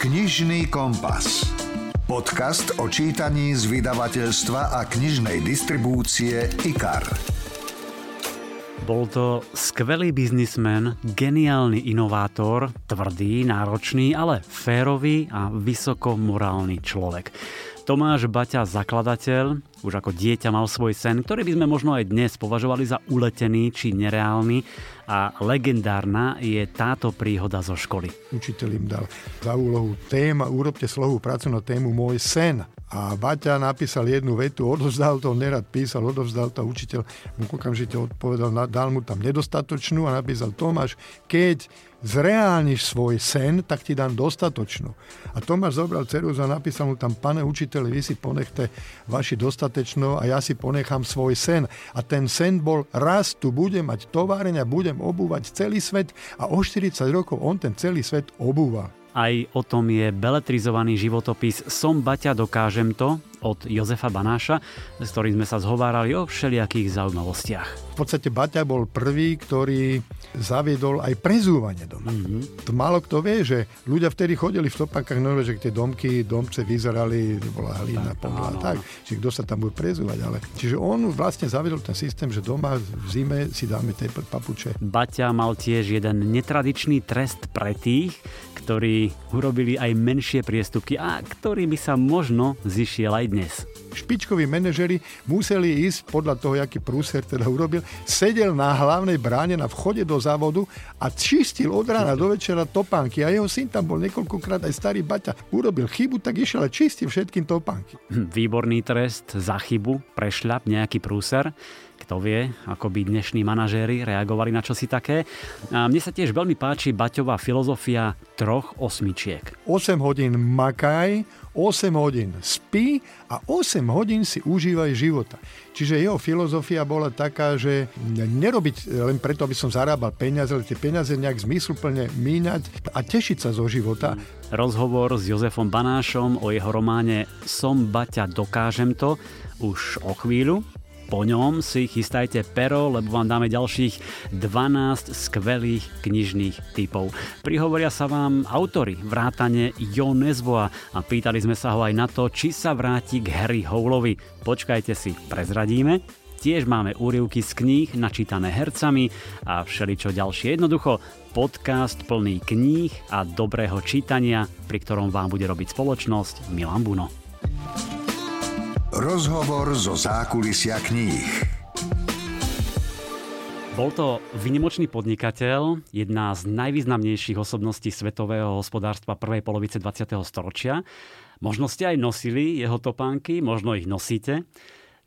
Knižný kompas. Podcast o čítaní z vydavateľstva a knižnej distribúcie IKAR. Bol to skvelý biznismen, geniálny inovátor, tvrdý, náročný, ale férový a vysoko morálny človek. Tomáš Baťa, zakladateľ, už ako dieťa mal svoj sen, ktorý by sme možno aj dnes považovali za uletený či nereálny a legendárna je táto príhoda zo školy. Učiteľ im dal za úlohu téma, urobte slohovú prácu na tému Môj sen. A Baťa napísal jednu vetu, odovzdal to, nerad písal, odovzdal to, učiteľ mu okamžite odpovedal, dal mu tam nedostatočnú a napísal Tomáš, keď zreálniš svoj sen, tak ti dám dostatočnú. A Tomáš zobral ceruzu a napísal mu tam, pane učiteľ, vy si ponechte vaši dostatočnú a ja si ponechám svoj sen. A ten sen bol, raz tu budem mať továreň a budem obúvať celý svet a o 40 rokov on ten celý svet obúva. Aj o tom je beletrizovaný životopis Som Baťa, dokážem to od Jozefa Banáša, s ktorým sme sa zhovárali o všelijakých zaujímavostiach. V podstate Baťa bol prvý, ktorý zaviedol aj prezúvanie doma. Mm-hmm. To málo kto vie, že ľudia vtedy chodili v topánkach, no, že tie domky, domce vyzerali, bola hlina, pomla, tak, čiže kto sa tam bude prezúvať. Ale... Čiže on vlastne zaviedol ten systém, že doma v zime si dáme tie papuče. Baťa mal tiež jeden netradičný trest pre tých, ktorí urobili aj menšie priestupky a ktorý by sa možno zišiel aj dnes. Špičkoví manažeri museli ísť podľa toho, aký prúser teda urobil, sedel na hlavnej bráne na vchode do závodu a čistil od rána do večera topánky. A jeho syn tam bol niekoľkokrát aj starý Baťa. Urobil chybu, tak išiel a čistil všetkým topánky. Hm, výborný trest za chybu, prešľap, nejaký prúser. Kto vie, ako by dnešní manažéri reagovali na čosi také. A mne sa tiež veľmi páči Baťová filozofia troch osmičiek. 8 hodín makaj, 8 hodín spí a 8 hodín si užívaj života. Čiže jeho filozofia bola taká, že nerobiť len preto, aby som zarábal peniaze, ale tie peniaze nejak zmysluplne míňať a tešiť sa zo života. Rozhovor s Jozefom Banášom o jeho románe Som Baťa, dokážem to už o chvíľu po ňom si chystajte pero, lebo vám dáme ďalších 12 skvelých knižných typov. Prihovoria sa vám autory vrátane Jo Nezvoa a pýtali sme sa ho aj na to, či sa vráti k Harry Howlovi. Počkajte si, prezradíme. Tiež máme úrivky z kníh načítané hercami a všeličo ďalšie. Jednoducho podcast plný kníh a dobrého čítania, pri ktorom vám bude robiť spoločnosť Milan Buno. Rozhovor zo zákulisia kníh. Bol to vynimočný podnikateľ, jedna z najvýznamnejších osobností svetového hospodárstva prvej polovice 20. storočia. Možno ste aj nosili jeho topánky, možno ich nosíte.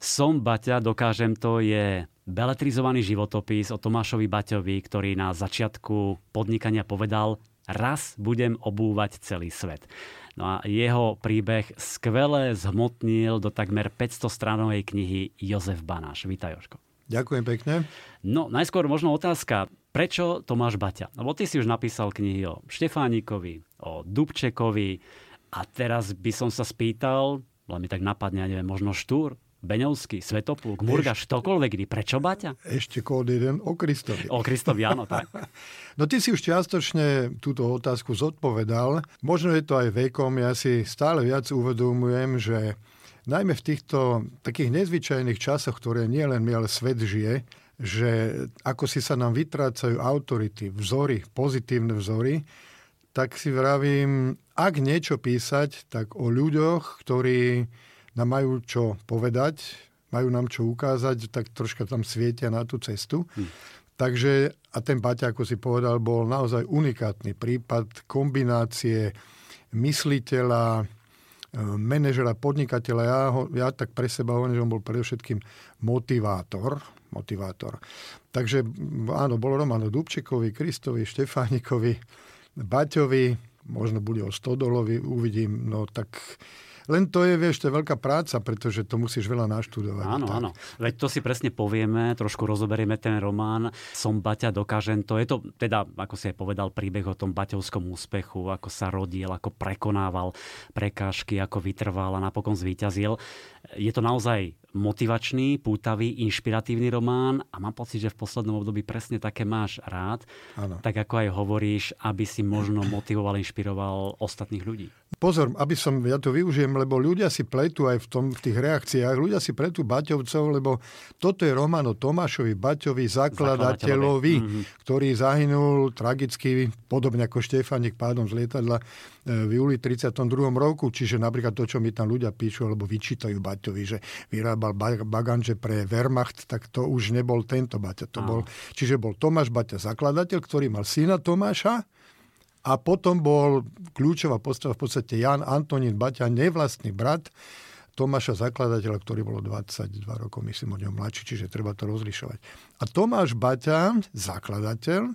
Som Baťa, dokážem to, je beletrizovaný životopis o Tomášovi Baťovi, ktorý na začiatku podnikania povedal, raz budem obúvať celý svet. No a jeho príbeh skvele zhmotnil do takmer 500 stranovej knihy Jozef Banáš. Vítaj, Jožko. Ďakujem pekne. No, najskôr možno otázka. Prečo Tomáš Baťa? Lebo ty si už napísal knihy o Štefánikovi, o Dubčekovi a teraz by som sa spýtal, len mi tak napadne, ja neviem, možno Štúr, Beňovský, Svetopluk, Murgaš, ktokoľvek kedy. Prečo Baťa? Ešte kód jeden o Kristovi. O Kristovi, áno, tak. no ty si už čiastočne túto otázku zodpovedal. Možno je to aj vekom. Ja si stále viac uvedomujem, že najmä v týchto takých nezvyčajných časoch, ktoré nie len my, ale svet žije, že ako si sa nám vytrácajú autority, vzory, pozitívne vzory, tak si vravím, ak niečo písať, tak o ľuďoch, ktorí nám majú čo povedať, majú nám čo ukázať, tak troška tam svietia na tú cestu. Hm. Takže, a ten Baťa, ako si povedal, bol naozaj unikátny prípad kombinácie mysliteľa, e, manažera, podnikateľa. Ja, ho, ja tak pre seba hovorím, že on bol predovšetkým motivátor. motivátor. Takže áno, bol Roman Dubčekovi, Kristovi, Štefánikovi, Baťovi, možno bude o Stodolovi, uvidím, no tak len to je, vieš, to je veľká práca, pretože to musíš veľa naštudovať. Áno, tak. áno. Veď to si presne povieme, trošku rozoberieme ten román. Som Baťa, dokážem to. Je to teda, ako si aj povedal, príbeh o tom baťovskom úspechu, ako sa rodil, ako prekonával prekážky, ako vytrval a napokon zvíťazil. Je to naozaj motivačný, pútavý, inšpiratívny román a mám pocit, že v poslednom období presne také máš rád. Áno. Tak ako aj hovoríš, aby si možno motivoval, inšpiroval ostatných ľudí. Pozor, aby som, ja to využijem, lebo ľudia si pletú aj v, tom, v tých reakciách, ľudia si pletú Baťovcov, lebo toto je román o Tomášovi Baťovi, zakladateľovi, mm-hmm. ktorý zahynul tragicky, podobne ako Štefanik pádom z lietadla e, v júli 32. roku. Čiže napríklad to, čo mi tam ľudia píšu, alebo vyčítajú Baťovi, že vyrábal baganže pre Wehrmacht, tak to už nebol tento Baťa. To bol, čiže bol Tomáš Baťa zakladateľ, ktorý mal syna Tomáša, a potom bol kľúčová postava v podstate Jan Antonín Baťa, nevlastný brat Tomáša zakladateľa, ktorý bol 22 rokov, myslím, o ňom mladší, čiže treba to rozlišovať. A Tomáš Baťa, zakladateľ,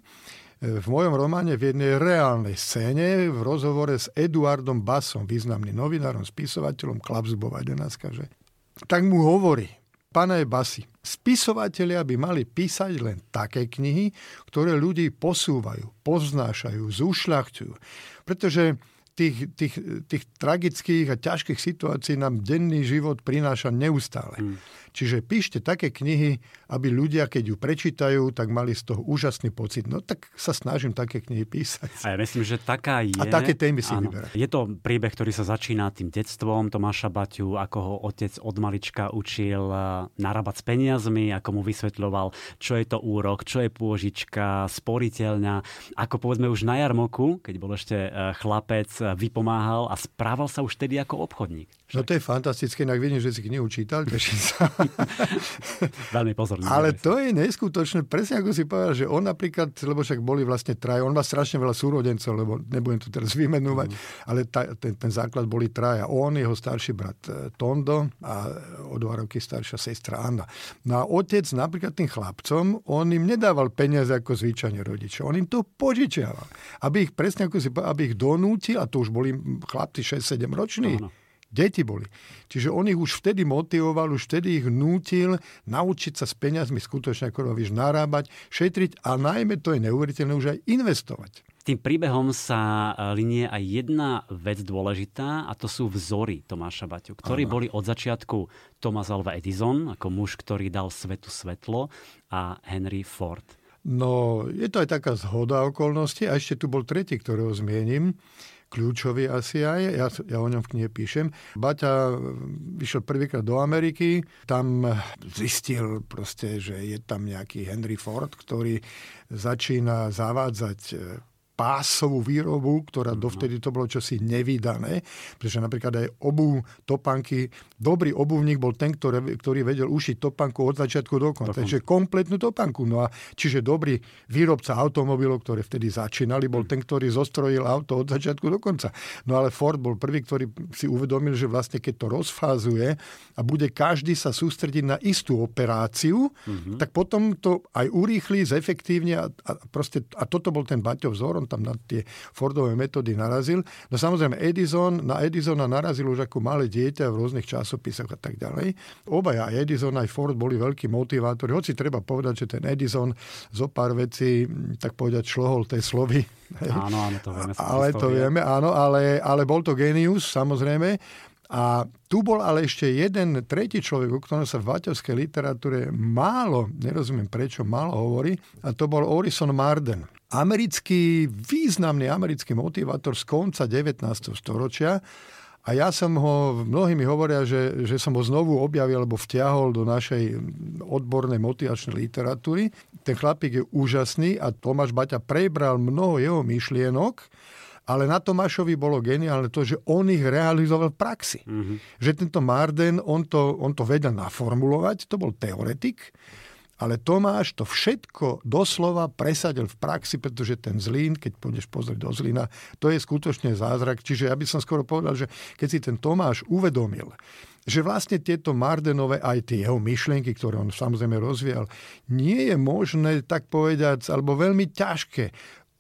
v mojom románe v jednej reálnej scéne v rozhovore s Eduardom Basom, významným novinárom, spisovateľom, Klapsbova 11, že tak mu hovorí, Pane Basi, spisovatelia by mali písať len také knihy, ktoré ľudí posúvajú, poznášajú, zúšľachťujú. Pretože tých, tých, tých tragických a ťažkých situácií nám denný život prináša neustále. Mm. Čiže píšte také knihy, aby ľudia, keď ju prečítajú, tak mali z toho úžasný pocit. No tak sa snažím také knihy písať. A ja myslím, že taká je. A také témy si vyberať. Je to príbeh, ktorý sa začína tým detstvom Tomáša Baťu, ako ho otec od malička učil narábať s peniazmi, ako mu vysvetľoval, čo je to úrok, čo je pôžička, sporiteľňa. Ako povedzme už na jarmoku, keď bol ešte eh, chlapec, eh, vypomáhal a správal sa už tedy ako obchodník. No to je fantastické, inak vidím, že si knihu čítal, teším sa. Veľmi pozorný. Ale to je neskutočné, presne ako si povedal, že on napríklad, lebo však boli vlastne traja, on má strašne veľa súrodencov, lebo nebudem to teraz vymenovať, mm. ale ta, ten, ten základ boli traja. On, jeho starší brat e, Tondo a o dva roky staršia sestra Anna. No a otec napríklad tým chlapcom, on im nedával peniaze ako zvyčajne rodičia. On im to požičiaval. Aby ich presne ako si aby ich donútil, a to už boli chlapci 6-7 roční, Deti boli. Čiže on ich už vtedy motivoval, už vtedy ich nútil naučiť sa s peniazmi skutočne, ako rovíš, narábať, šetriť a najmä to je neuveriteľné už aj investovať. Tým príbehom sa e, linie aj jedna vec dôležitá a to sú vzory Tomáša Baťu, ktorí Aha. boli od začiatku Thomas Alva Edison ako muž, ktorý dal svetu svetlo a Henry Ford. No, je to aj taká zhoda okolností a ešte tu bol tretí, ktorého zmienim kľúčový asi aj, ja, ja o ňom v knihe píšem. Baťa vyšiel prvýkrát do Ameriky, tam zistil proste, že je tam nejaký Henry Ford, ktorý začína zavádzať pásovú výrobu, ktorá mhm. dovtedy to bolo čosi nevydané, pretože napríklad aj obu topanky, dobrý obuvník bol ten, ktorý, ktorý vedel ušiť topanku od začiatku do konca, takže kompletnú topanku. No a čiže dobrý výrobca automobilov, ktoré vtedy začínali, bol ten, ktorý zostrojil auto od začiatku do konca. No ale Ford bol prvý, ktorý si uvedomil, že vlastne keď to rozfázuje a bude každý sa sústrediť na istú operáciu, mm-hmm. tak potom to aj urýchli, zefektívne a, a, proste, a toto bol ten Baťov vzor, on tam na tie Fordové metódy narazil. No samozrejme Edison, na Edisona narazil už ako malé dieťa v rôznych časopisoch a tak ďalej. Obaja, aj Edison, aj Ford boli veľkí motivátori. Hoci treba povedať, že ten Edison zo pár vecí, tak povedať, šlohol tej slovy. Áno, áno, to vieme. Ale to vieme, áno, ale, ale bol to genius, samozrejme. A tu bol ale ešte jeden tretí človek, o ktorom sa v vaťovskej literatúre málo, nerozumiem prečo, málo hovorí, a to bol Orison Marden americký, významný americký motivátor z konca 19. storočia. A ja som ho, mnohí mi hovoria, že, že som ho znovu objavil alebo vtiahol do našej odbornej motivačnej literatúry. Ten chlapík je úžasný a Tomáš Baťa prebral mnoho jeho myšlienok, ale na Tomášovi bolo geniálne to, že on ich realizoval v praxi. Mm-hmm. Že tento Marden, on to, on to vedel naformulovať, to bol teoretik, ale Tomáš to všetko doslova presadil v praxi, pretože ten Zlín, keď pôjdeš pozrieť do Zlína, to je skutočne zázrak. Čiže ja by som skoro povedal, že keď si ten Tomáš uvedomil, že vlastne tieto Mardenové, aj tie jeho myšlienky, ktoré on samozrejme rozvíjal, nie je možné, tak povedať, alebo veľmi ťažké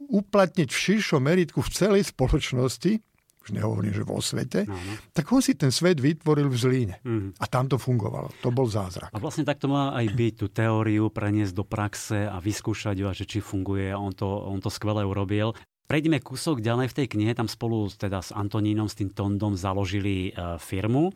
uplatniť v širšom meritku v celej spoločnosti, už nehovorím, že vo svete, no, no. tak on si ten svet vytvoril v Zlíne. Mm. A tam to fungovalo. To bol zázrak. A vlastne tak to má aj byť, tú teóriu preniesť do praxe a vyskúšať ju, že či funguje. On to, on to skvele urobil. Prejdeme kúsok ďalej v tej knihe, tam spolu teda s Antonínom, s tým Tondom založili e, firmu,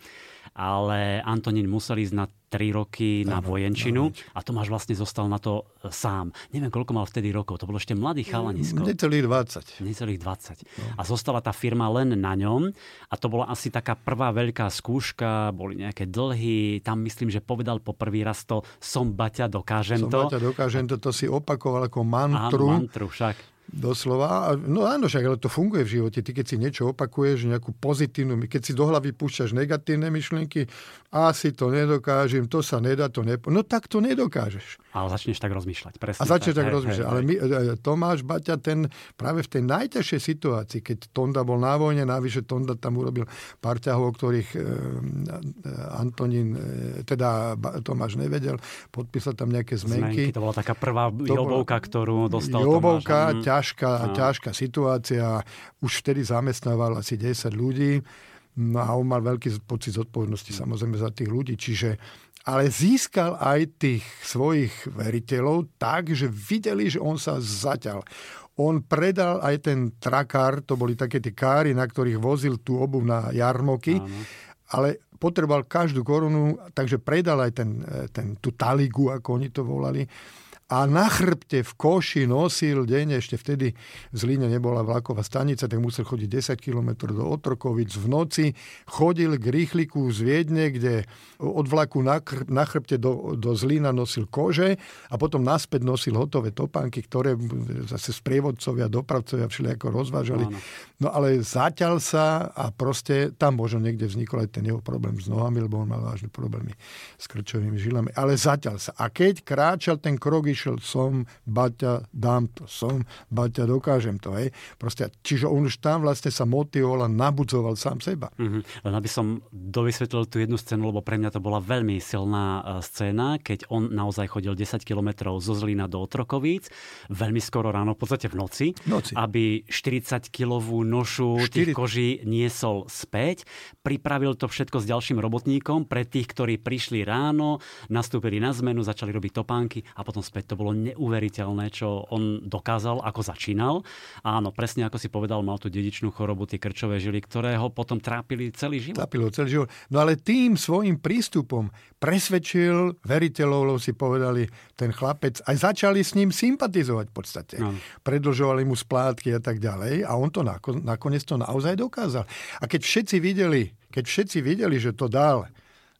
ale Antonín musel ísť na 3 roky na ano, vojenčinu a Tomáš vlastne zostal na to sám. Neviem, koľko mal vtedy rokov, to bolo ešte mladý chalanisko. Necelých 20. Necelých 20. No. A zostala tá firma len na ňom a to bola asi taká prvá veľká skúška, boli nejaké dlhy, tam myslím, že povedal po prvý raz to som Baťa, dokážem som to. Som Baťa, dokážem to, to si opakoval ako mantru. Áno, mantru však. Doslova. No áno, však ale to funguje v živote. Ty keď si niečo opakuješ, nejakú pozitívnu, keď si do hlavy púšťaš negatívne myšlienky, asi to nedokážem, to sa nedá, to nepo... No tak to nedokážeš. Ale začneš tak rozmýšľať. Presne a začneš tak, tak rozmýšľať. Ale my, e, e, Tomáš Baťa, ten práve v tej najťažšej situácii, keď Tonda bol na vojne, navyše Tonda tam urobil pár ťahov, ktorých e, Antonín, e, teda Tomáš nevedel, podpísal tam nejaké zmenky. zmenky to bola taká prvá jobovka, ktorú dostal Jobovka, Tomáš. Ťažká, no. ťažká situácia. Už vtedy zamestnával asi 10 ľudí. No a on mal veľký pocit zodpovednosti samozrejme za tých ľudí. Čiže ale získal aj tých svojich veriteľov tak, že videli, že on sa zaťal. On predal aj ten trakár, to boli také tie káry, na ktorých vozil tú obu na jarmoky, Áno. ale potreboval každú korunu, takže predal aj ten, e, ten, tú taligu, ako oni to volali a na chrbte v koši nosil deň, ešte vtedy v Zlíne nebola vlaková stanica, tak musel chodiť 10 km do Otrokovic v noci. Chodil k rýchliku z Viedne, kde od vlaku na, chr- na chrbte do, do Zlína nosil kože a potom naspäť nosil hotové topánky, ktoré zase sprievodcovia, dopravcovia všelijako rozvážali. Áno. No ale zaťal sa a proste tam možno niekde vznikol aj ten jeho problém s nohami, lebo on mal vážne problémy s krčovými žilami. Ale zaťal sa. A keď kráčal ten krok, prišiel som, Baťa, dám to, som, Baťa, dokážem to. Hej. Proste, čiže on už tam vlastne sa motivoval a nabudzoval sám seba. Mm-hmm. Len aby som dovysvetlil tú jednu scénu, lebo pre mňa to bola veľmi silná e, scéna, keď on naozaj chodil 10 kilometrov zo Zlína do Otrokovíc, veľmi skoro ráno, v podstate v noci, noci. aby 40-kilovú nošu 4... tých koží niesol späť. Pripravil to všetko s ďalším robotníkom pre tých, ktorí prišli ráno, nastúpili na zmenu, začali robiť topánky a potom späť to bolo neuveriteľné, čo on dokázal, ako začínal. Áno, presne ako si povedal, mal tú dedičnú chorobu, tie krčové žily, ktoré ho potom trápili celý život. Trápilo celý život. No ale tým svojim prístupom presvedčil veriteľov, si povedali, ten chlapec, aj začali s ním sympatizovať v podstate. Ano. Predlžovali mu splátky a tak ďalej a on to nakoniec to naozaj dokázal. A keď všetci videli, keď všetci videli, že to dal,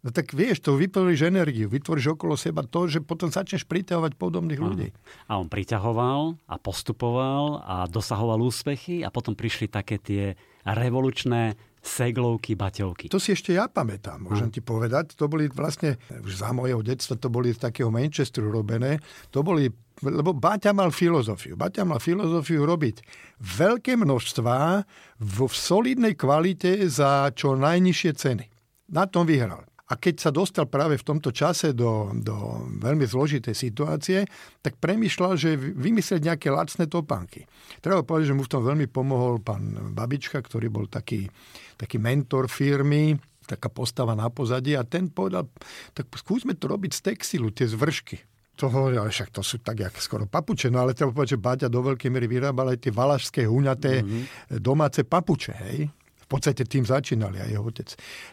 No tak vieš, to vytvoríš energiu, vytvoríš okolo seba to, že potom začneš priťahovať podobných Aha. ľudí. A on priťahoval a postupoval a dosahoval úspechy a potom prišli také tie revolučné seglovky, baťovky. To si ešte ja pamätám, môžem hm. ti povedať. To boli vlastne, už za mojho detstva, to boli z takého Manchesteru robené. To boli, lebo Baťa mal filozofiu. Baťa mal filozofiu robiť veľké množstvá v solidnej kvalite za čo najnižšie ceny. Na tom vyhral. A keď sa dostal práve v tomto čase do, do veľmi zložitej situácie, tak premyšľal, že vymyslieť nejaké lacné topánky. Treba povedať, že mu v tom veľmi pomohol pán Babička, ktorý bol taký, taký mentor firmy, taká postava na pozadí a ten povedal, tak skúsme to robiť z textilu, tie zvršky. To hovorí, ale však to sú tak, jak skoro papuče. No ale treba povedať, že Baťa do veľkej miery vyrábal aj tie valašské, huňaté mm-hmm. domáce papuče, hej? Podstate tým začínali aj jeho otec.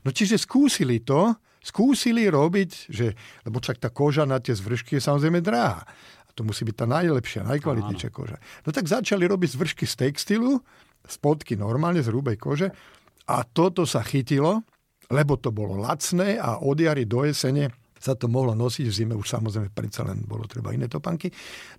No čiže skúsili to skúsili robiť, že, lebo však tá koža na tie zvršky je samozrejme drahá. A to musí byť tá najlepšia, najkvalitnejšia koža. No tak začali robiť zvršky z textilu, spodky normálne z hrubej kože a toto sa chytilo, lebo to bolo lacné a od jary do jesene sa to mohlo nosiť, v zime už samozrejme predsa len bolo treba iné topanky.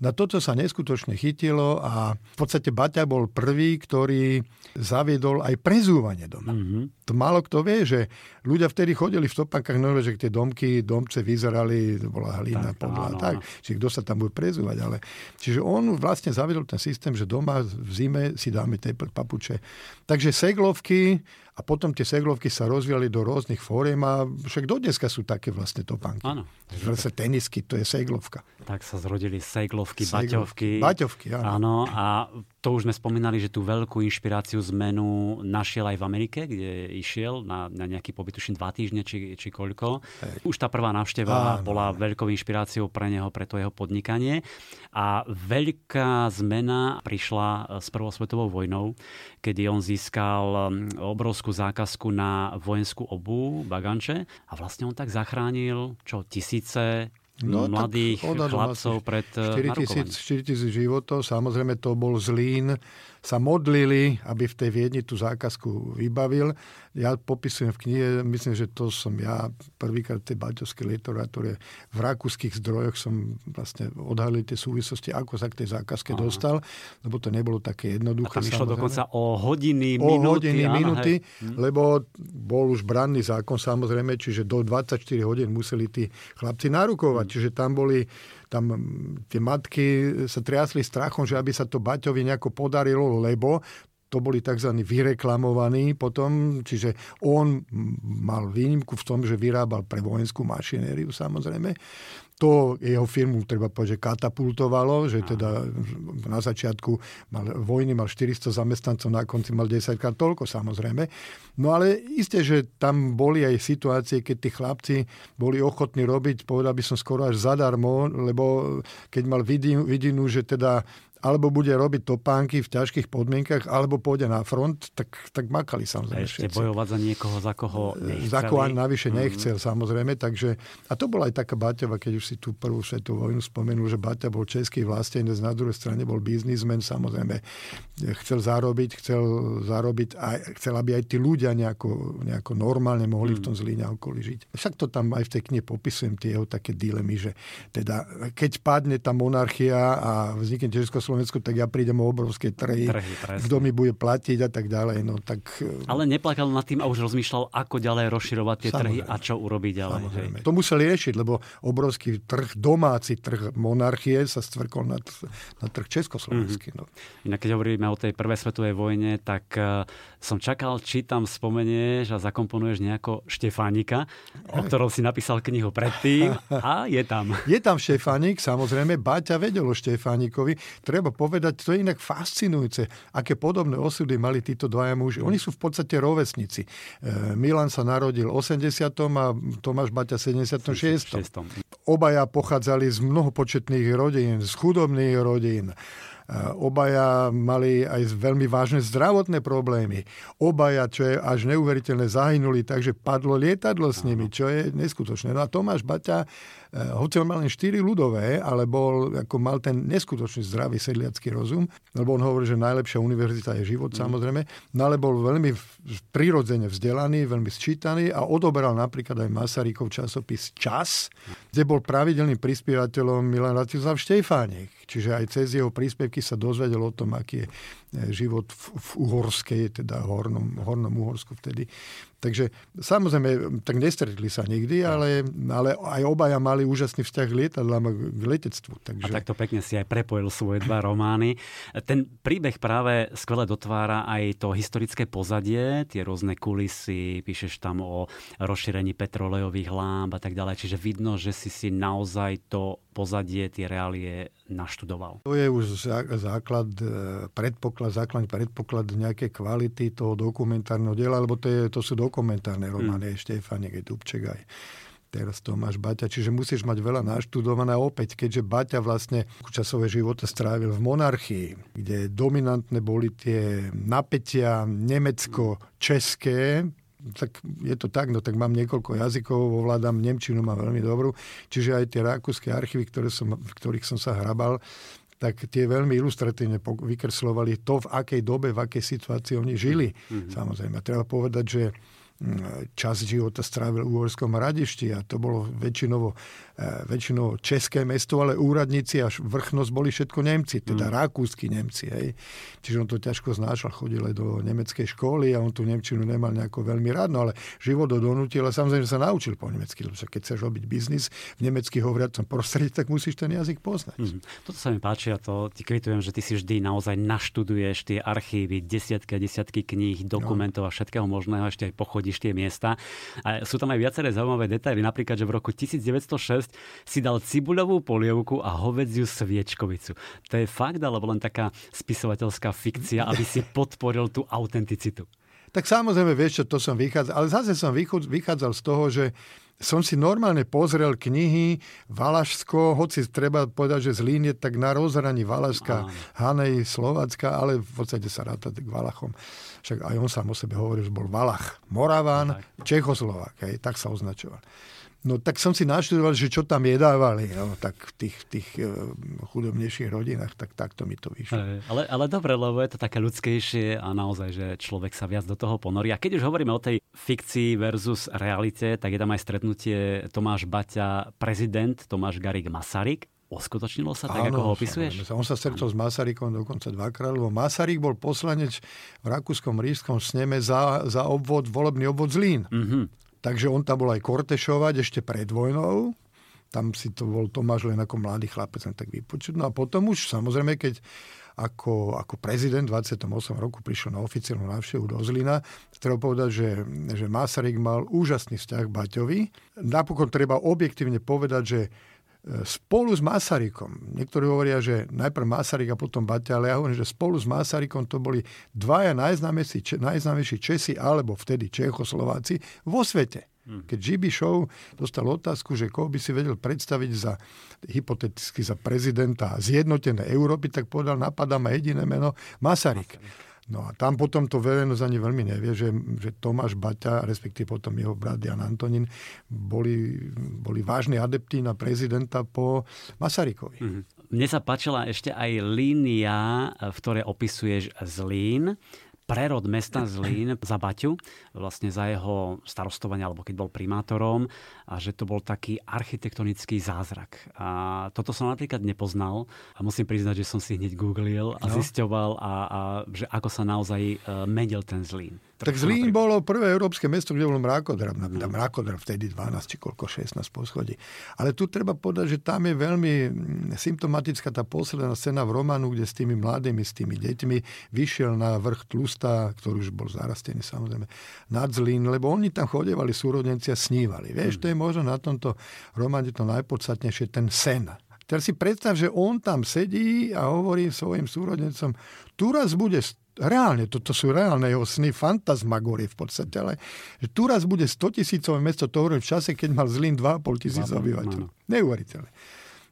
Na toto sa neskutočne chytilo a v podstate Baťa bol prvý, ktorý zaviedol aj prezúvanie doma. Mm-hmm. To málo kto vie, že ľudia vtedy chodili v topankách, no, že tie domky, domce vyzerali, bola hlina, tak, podľa, tak, čiže kto sa tam bude prezúvať. Ale, čiže on vlastne zaviedol ten systém, že doma v zime si dáme tie papuče. Takže seglovky a potom tie seglovky sa rozvíjali do rôznych fóriem a však do dneska sú také vlastne topánky. Áno. Zase tenisky, to je seglovka. Tak sa zrodili seglovky, Seglovky. baťovky. Baťovky, áno. Áno, a to už sme spomínali, že tú veľkú inšpiráciu zmenu našiel aj v Amerike, kde išiel na, na nejaký pobyt, tuším dva týždne, či, či koľko. Už tá prvá návšteva Áno. bola veľkou inšpiráciou pre neho, pre to jeho podnikanie. A veľká zmena prišla s Prvou svetovou vojnou, kedy on získal obrovskú zákazku na vojenskú obu, baganče. A vlastne on tak zachránil, čo, tisíce No, mladých odhadom chlapcov pred eh, 4 narukovaním. tisíc, 4 tisíc životov, samozrejme to bol Zlín, sa modlili, aby v tej Viedni tú zákazku vybavil. Ja popisujem v knihe, myslím, že to som ja prvýkrát v tej baťovskej literatúre v rakúskych zdrojoch som vlastne odhalil tie súvislosti, ako sa k tej zákazke Aha. dostal, lebo to nebolo také A jednoduché. tam išlo samozrejme. dokonca o hodiny, o minúty. hodiny, áno, minúty, hej. Hm. lebo bol už branný zákon samozrejme, čiže do 24 hodín museli tí chlapci narukovať. Hm. Čiže tam boli, tam tie matky sa triasli strachom, že aby sa to Baťovi nejako podarilo, lebo to boli tzv. vyreklamovaní potom, čiže on mal výnimku v tom, že vyrábal pre vojenskú mašinériu samozrejme. To jeho firmu, treba povedať, že katapultovalo, že teda na začiatku mal, vojny mal 400 zamestnancov, na konci mal 10 krát toľko samozrejme. No ale isté, že tam boli aj situácie, keď tí chlapci boli ochotní robiť, povedal by som skoro až zadarmo, lebo keď mal vidinu, vidinu že teda alebo bude robiť topánky v ťažkých podmienkach, alebo pôjde na front, tak, tak makali samozrejme ešte všetci. bojovať za niekoho, za koho nechceli. Za koho navyše Mhm. nechcel, samozrejme. Takže, a to bola aj taká Baťova, keď už si tú prvú svetovú vojnu spomenul, že Baťa bol český vlastenec, na druhej strane bol biznismen, samozrejme. Chcel zarobiť, chcel zarobiť a chcel, aby aj tí ľudia nejako, nejako normálne mohli v tom Mhm. Zlíne okolí žiť. Však to tam aj v tej knihe popisujem, tie jeho také dilemy, že teda keď padne tá monarchia a vznikne Československo, tak ja prídem o obrovské trhy, Trhy, presne. kto mi bude platiť a tak ďalej. No tak Ale neplakal nad tým a už rozmýšľal, ako ďalej rozširovať tie trhy Samozrejme. a čo urobiť ďalej. hej. To museli riešiť, lebo obrovský trh, domáci trh monarchie sa stvrkol na, na trh československý. No. Inak keď hovoríme o tej prvej svetovej vojne, tak eh, som čakal, či tam spomenieš a zakomponuješ nejako Štefánika, o ktorom si napísal knihu predtým a je tam. Je tam Štefánik, samozrejme, Baťa vedel o Štefánikovi. Treba povedať, to je inak fascinujúce, aké podobné osudy mali títo dvaja muži. Oni sú v podstate rovesníci. E, Milan sa narodil v 80. a Tomáš Baťa v 76. Šestom. Obaja pochádzali z mnohopočetných rodín, z chudobných rodín. E, Obaja mali aj veľmi vážne zdravotné problémy. Obaja, čo je až neuveriteľné, zahynuli, takže padlo lietadlo s nimi, čo je neskutočné. No a Tomáš Baťa, hoci on mal len 4 ľudové, ale bol, ako mal ten neskutočný zdravý sedliacký rozum, lebo on hovorí, že najlepšia univerzita je život, samozrejme, no ale bol veľmi prirodzene vzdelaný, veľmi sčítaný a odoberal napríklad aj Masarykov časopis Čas, kde bol pravidelným prispievateľom Milan Ratislav Štefánik. Čiže aj cez jeho príspevky sa dozvedel o tom, aký je život v, v Uhorskej, teda hornom, hornom Uhorsku vtedy. Takže samozrejme, tak nestretli sa nikdy, ale, ale aj obaja mali úžasný vzťah k lietadlám a k letectvu. A Takže... takto pekne si aj prepojil svoje dva romány. Ten príbeh práve skvele dotvára aj to historické pozadie, tie rôzne kulisy, píšeš tam o rozšírení petrolejových lámb a tak ďalej. Čiže vidno, že si si naozaj to pozadie, tie reálie naštudoval. To je už zá- základ, e, predpoklad, základ, predpoklad nejakej kvality toho dokumentárneho diela, lebo to, je, to sú dokumentárne romány, mm. Štefánik, aj Dubček, aj teraz Tomáš Baťa, čiže musíš mať veľa naštudované. A opäť, keďže Baťa vlastne časové života strávil v monarchii, kde dominantné boli tie napätia nemecko-české, tak je to tak, no tak mám niekoľko jazykov, ovládam Nemčinu, mám veľmi dobrú, čiže aj tie rakúske archívy, ktoré som, v ktorých som sa hrabal, tak tie veľmi ilustratívne vykreslovali to, v akej dobe, v akej situácii oni žili. Mm-hmm. Samozrejme, treba povedať, že čas života strávil v Uhorskom radišti a to bolo väčšinovo, e, väčšinovo české mesto, ale úradníci až vrchnosť boli všetko Nemci, teda mm. rakúsky Nemci. Hej. Čiže on to ťažko znášal, chodil aj do nemeckej školy a on tú Nemčinu nemal nejako veľmi rád, no ale život ho donútil a samozrejme sa naučil po nemecky, lebo keď chceš robiť biznis v nemecky hovoriacom prostredí, tak musíš ten jazyk poznať. Mhm. Toto sa mi páči a to ti kvitujem, že ty si vždy naozaj naštuduješ tie archívy, desiatky a desiatky kníh, dokumentov a všetkého možného, ešte aj pochodíš nájdeš tie miesta. A sú tam aj viaceré zaujímavé detaily, napríklad, že v roku 1906 si dal cibuľovú polievku a hovedziu sviečkovicu. To je fakt, alebo len taká spisovateľská fikcia, aby si podporil tú autenticitu? Tak samozrejme, vieš čo, to som vychádzal. Ale zase som vychádzal z toho, že som si normálne pozrel knihy Valašsko, hoci treba povedať, že Zlín je tak na rozhraní Valašska, Hanej, Slovacka, ale v podstate sa ráta k Valachom. Však aj on sám o sebe hovoril, že bol Valach, Moraván, no, Čechoslovák, hej, tak sa označoval. No tak som si naštudoval, že čo tam jedávali, no, tak v tých, tých uh, chudobnejších rodinách, tak takto mi to vyšlo. Ale, ale dobre, lebo je to také ľudskejšie a naozaj, že človek sa viac do toho ponorí. A keď už hovoríme o tej fikcii versus realite, tak je tam aj stretnutie Tomáš Baťa, prezident Tomáš Garik Masaryk. Oskutočnilo sa tak, Áno, ako ho opisuješ? On sa stretol s Masarykom dokonca dvakrát, lebo Masaryk bol poslanec v Rakúskom rískom sneme za, za obvod, volebný obvod Zlín. Mm-hmm. Takže on tam bol aj kortešovať ešte pred vojnou. Tam si to bol Tomáš len ako mladý chlapec, tak vypočuť. No a potom už samozrejme, keď ako, ako prezident 28 roku prišiel na oficiálnu návštevu do Zlina. Treba povedať, že, že Masaryk mal úžasný vzťah k Baťovi. Napokon treba objektívne povedať, že spolu s Masarykom, niektorí hovoria, že najprv Masaryk a potom Baťa, ale ja hovorím, že spolu s Masarykom to boli dvaja najznámejší, najznámejší Česi alebo vtedy Čechoslováci vo svete. Hmm. Keď GB Show dostal otázku, že koho by si vedel predstaviť za hypoteticky za prezidenta zjednotenej Európy, tak povedal, napadá ma jediné meno Masaryk. Masaryk. No a tam potom to verejnosť ani veľmi nevie, že, že Tomáš Baťa, respektíve potom jeho brat Jan Antonín, boli, boli vážni adeptí na prezidenta po Masarykovi. Mm-hmm. Mne sa páčila ešte aj línia, v ktorej opisuješ Zlín prerod mesta Zlín za Baťu, vlastne za jeho starostovanie, alebo keď bol primátorom, a že to bol taký architektonický zázrak. A toto som napríklad nepoznal a musím priznať, že som si hneď googlil a no. zisťoval, a, a, že ako sa naozaj e, menil ten Zlín. Tak Zlín bolo prvé európske mesto, kde bol mrakodrap. No. Mrakodrap vtedy 12 či koľko, 16 poschodí. Ale tu treba povedať, že tam je veľmi mm, symptomatická tá posledná scéna v Romanu, kde s tými mladými, s tými deťmi vyšiel na vrch Tlusta, ktorý už bol zarastený samozrejme, nad Zlín, lebo oni tam chodevali súrodenci a snívali. Vieš, mm. to je možno na tomto romane to najpodstatnejšie, ten sen. Teraz si predstav, že on tam sedí a hovorí svojim súrodencom, tu raz bude reálne, toto sú reálne jeho sny, fantasmagorie v podstate, ale že tu raz bude 100 tisícové mesto, to hovorím v čase, keď mal Zlín 2,5 tisíc obyvateľov. Neuveriteľné.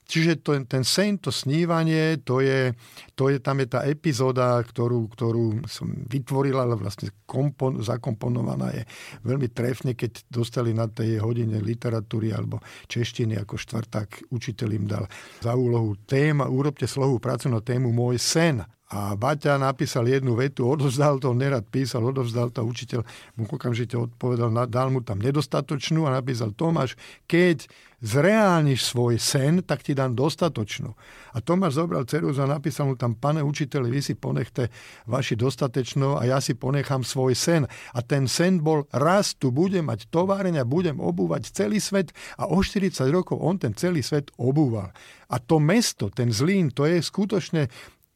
Čiže to, ten sen, to snívanie, to je, to je, tam je tá epizóda, ktorú, ktorú som vytvorila, ale vlastne kompon, zakomponovaná je veľmi trefne, keď dostali na tej hodine literatúry alebo češtiny ako štvrták, učiteľ im dal za úlohu téma, urobte slohu prácu na tému Môj sen. A Baťa napísal jednu vetu, odovzdal to, nerad písal, odovzdal to učiteľ, mu okamžite odpovedal, dal mu tam nedostatočnú a napísal Tomáš, keď zreálniš svoj sen, tak ti dám dostatočnú. A Tomáš zobral ceruzu a napísal mu tam, pane učiteľ, vy si ponechte vaši dostatočnú a ja si ponechám svoj sen. A ten sen bol, raz tu budem mať továreň a budem obúvať celý svet a o 40 rokov on ten celý svet obúval. A to mesto, ten Zlín, to je skutočne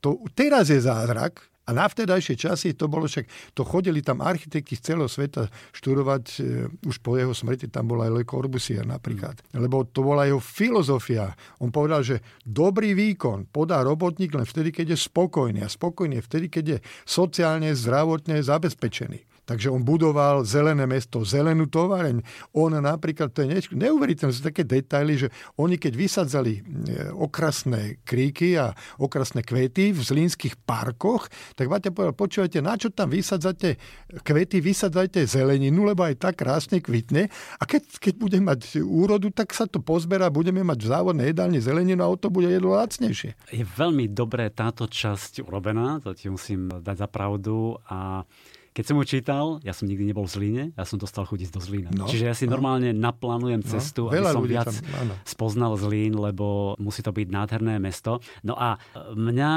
to teraz je zázrak, a na vtedajšie časy to bolo však, to chodili tam architekti z celého sveta študovať, e, už po jeho smrti tam bol aj Le Corbusier napríklad. Lebo to bola jeho filozofia. On povedal, že dobrý výkon podá robotník len vtedy, keď je spokojný. A spokojný je vtedy, keď je sociálne, zdravotne zabezpečený. Takže on budoval zelené mesto, zelenú tovareň. On napríklad, to je neuveriteľné, sú také detaily, že oni keď vysadzali e, okrasné kríky a okrasné kvety v zlínskych parkoch, tak Vate povedal, počúvajte, na čo tam vysadzate kvety, vysadzajte zeleninu, lebo aj tak krásne kvitne. A keď, keď bude mať úrodu, tak sa to pozberá, budeme mať v závodnej jedálni zeleninu a o to bude jedlo lacnejšie. Je veľmi dobré táto časť urobená, to ti musím dať za pravdu a keď som ho čítal, ja som nikdy nebol v Zlíne, ja som dostal chutiť do Zlína. No, Čiže ja si no. normálne naplánujem no, cestu, no, aby som viac tam, spoznal Zlín, lebo musí to byť nádherné mesto. No a mňa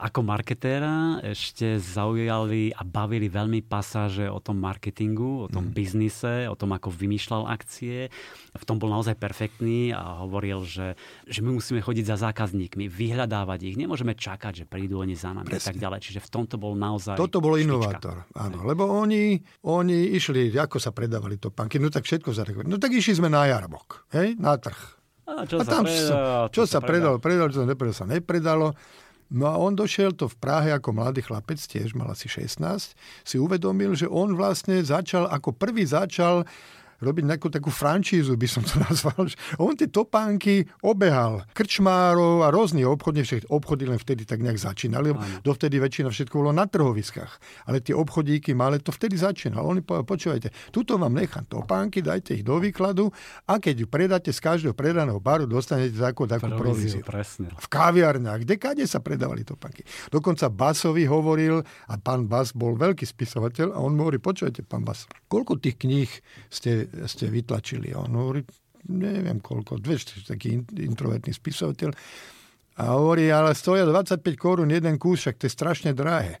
ako marketéra ešte zaujali a bavili veľmi pasáže o tom marketingu, o tom mm. biznise, o tom, ako vymýšľal akcie. V tom bol naozaj perfektný a hovoril, že, že my musíme chodiť za zákazníkmi, vyhľadávať ich. Nemôžeme čakať, že prídu oni za nami Presne. a tak ďalej. Čiže v tomto bol naozaj Toto bol inovátor. áno, lebo oni, oni išli, ako sa predávali to panky, no tak všetko za No tak išli sme na jarbok, hej, na trh. A čo A sa tam predalo, sa, čo to sa predalo, predalo, čo sa nepredalo, sa nepredalo. No a on došiel to v Prahe ako mladý chlapec, tiež mal asi 16, si uvedomil, že on vlastne začal, ako prvý začal robiť nejakú takú francízu, by som to nazval. On tie topánky obehal krčmárov a rôznych obchodní, však obchody len vtedy tak nejak začínali, lebo dovtedy väčšina všetko bolo na trhoviskách. Ale tie obchodíky mali, to vtedy začínal. Oni povedali, počúvajte, tuto vám nechám topánky, dajte ich do výkladu a keď ju predáte z každého predaného baru, dostanete takú, takú províziu. Presne. V kaviarniach, kde kade sa predávali topánky. Dokonca Basovi hovoril, a pán Bas bol veľký spisovateľ, a on mu hovorí, počujete, pán Bas, koľko tých kníh ste, ste vytlačili? On hovorí, neviem koľko, 200, taký introvertný spisovateľ. A hovorí, ale stoja 25 korún jeden kus, však to je strašne drahé.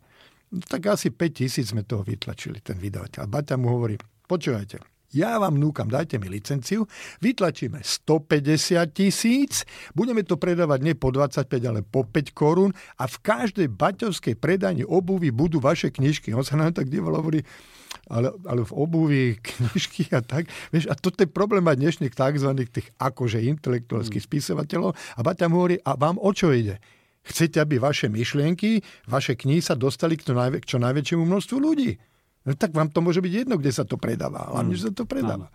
No, tak asi 5 tisíc sme toho vytlačili, ten vydavateľ. A Baťa mu hovorí, počúvajte, ja vám núkam, dajte mi licenciu, vytlačíme 150 tisíc, budeme to predávať nie po 25, ale po 5 korún a v každej baťovskej predajni obuvy budú vaše knižky. On sa nám tak díval, hovorí, ale, ale v obuvi, knižky a tak. Vieš, a toto je problém aj dnešných tzv. tých akože intelektuálskych Mm. spisovateľov. A Baťa mu hovorí, a vám o čo ide? Chcete, aby vaše myšlienky, vaše knihy sa dostali k, čo najväčšiemu množstvu ľudí? No tak vám to môže byť jedno, kde sa to predáva. Hlavne, že sa to predáva.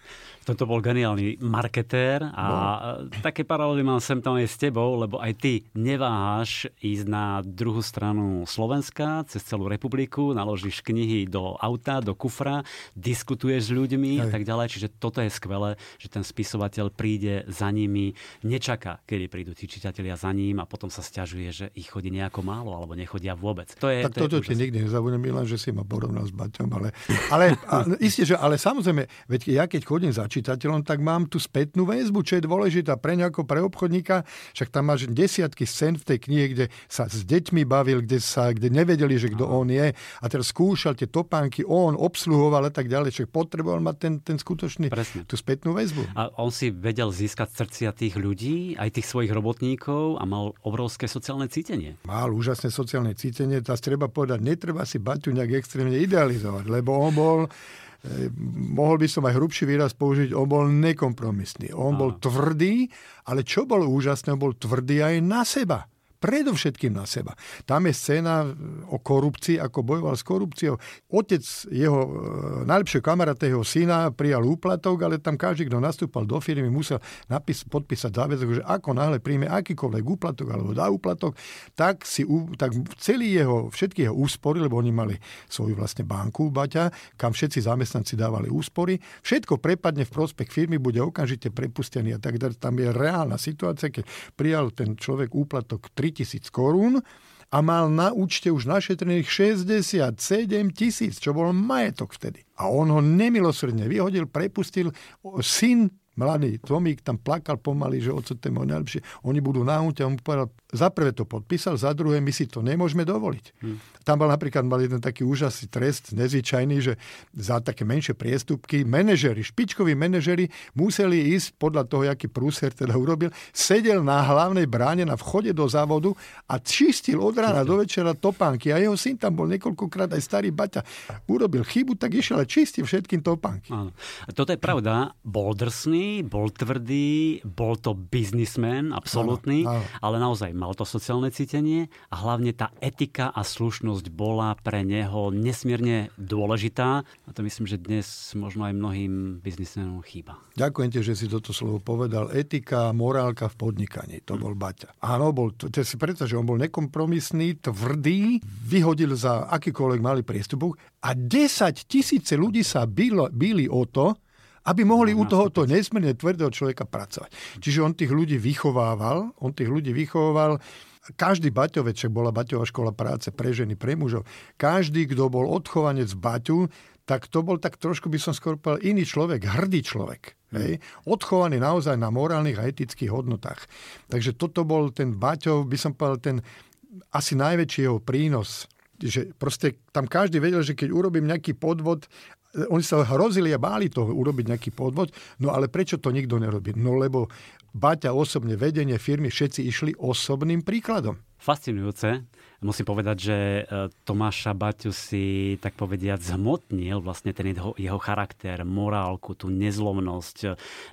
Toto bol geniálny marketér a No. také paralely mám sem tam aj s tebou, lebo aj ty neváhaš ísť na druhú stranu Slovenska, cez celú republiku, naložíš knihy do auta, do kufra, diskutuješ s ľuďmi a Hej. tak ďalej. Čiže toto je skvelé, že ten spisovateľ príde za nimi, nečaká, kedy prídu tí čitatelia za ním a potom sa stiažuje, že ich chodí nejako málo alebo nechodia vôbec. To je, Tak to toto ti nikdy nezabudnem, Milan, že si ma porovnal s Baťom, ale, ale a, isté, že, ale samozrejme, veď ja keď chodím za čitateľom, tak mám tú spätnú väzbu, čo je dôležitá pre ňa ako pre obchodníka, však tam máš desiatky scén v tej knihe, kde sa s deťmi bavil, kde, sa, kde nevedeli, že kto on je a teraz skúšal tie topánky, on obsluhoval a tak ďalej, čiže potreboval mať ten, ten skutočný, Presne. tú spätnú väzbu. A on si vedel získať srdcia tých ľudí, aj tých svojich robotníkov a mal obrovské sociálne cítenie. Mal úžasné sociálne cítenie, tá treba povedať, netreba si Baťu nejak extrémne idealizovať, lebo on bol mohol by som aj hrubší výraz použiť, on bol nekompromisný. On bol tvrdý, ale čo bolo úžasné, on bol tvrdý aj na seba. Predovšetkým na seba. Tam je scéna o korupcii, ako bojoval s korupciou. Otec jeho e, najlepšieho kamaráta, jeho syna, prijal úplatok, ale tam každý, kto nastúpal do firmy, musel napis, podpísať záväzok, že ako náhle príjme akýkoľvek úplatok alebo dá úplatok, tak, si, tak celý jeho, všetky jeho úspory, lebo oni mali svoju vlastne banku, Baťa, kam všetci zamestnanci dávali úspory, všetko prepadne v prospech firmy, bude okamžite prepustený a tak. Tam je reálna situácia, keď prijal ten človek úplatok 3000 korún a mal na účte už našetrených 67 tisíc, čo bol majetok vtedy. A on ho nemilosrdne vyhodil, prepustil. Syn mladý Tomík tam plakal pomaly, že oco to je najlepšie. Oni budú na úte. On mu povedal, za prvé to podpísal, za druhé my si to nemôžeme dovoliť. Hmm. Tam bol napríklad mal jeden taký úžasný trest, nezvyčajný, že za také menšie priestupky manažery, špičkoví manažery museli ísť podľa toho, aký prúser teda urobil, sedel na hlavnej bráne na vchode do závodu a čistil od rána do večera topánky. A jeho syn tam bol niekoľkokrát aj starý Baťa. Urobil chybu, tak išiel a čistil všetkým topánky. Áno. A toto je pravda. Bol drsný, bol tvrdý, bol to biznismen, absolútny, Áno, áno. ale naozaj mal to sociálne cítenie a hlavne tá etika a slušnosť bola pre neho nesmierne dôležitá. A to myslím, že dnes možno aj mnohým biznismenom chýba. Ďakujem ti, že si toto slovo povedal. Etika, morálka v podnikaní. To bol Baťa. Áno, bol, to, to si predstav, že on bol nekompromisný, tvrdý, vyhodil za akýkoľvek malý priestupok a 10 tisíce ľudí sa bylo, byli o to, aby mohli u tohoto nesmierne tvrdého človeka pracovať. Čiže on tých ľudí vychovával, on tých ľudí vychovával každý Baťovec, však bola Baťová škola práce pre ženy, pre mužov, každý, kto bol odchovanec Baťu, tak to bol tak trošku, by som skôr povedal, iný človek, hrdý človek. Hej? Odchovaný naozaj na morálnych a etických hodnotách. Takže toto bol ten Baťov, by som povedal, ten asi najväčší jeho prínos. Že proste tam každý vedel, že keď urobím nejaký podvod, oni sa hrozili a báli toho urobiť nejaký podvod, no ale prečo to nikto nerobí? No lebo Baťa osobne vedenie firmy, všetci išli osobným príkladom. Fascinujúce. Musím povedať, že e, Tomáša Baťu si, tak povediať, zhmotnil vlastne ten jeho, jeho charakter, morálku, tú nezlomnosť, e,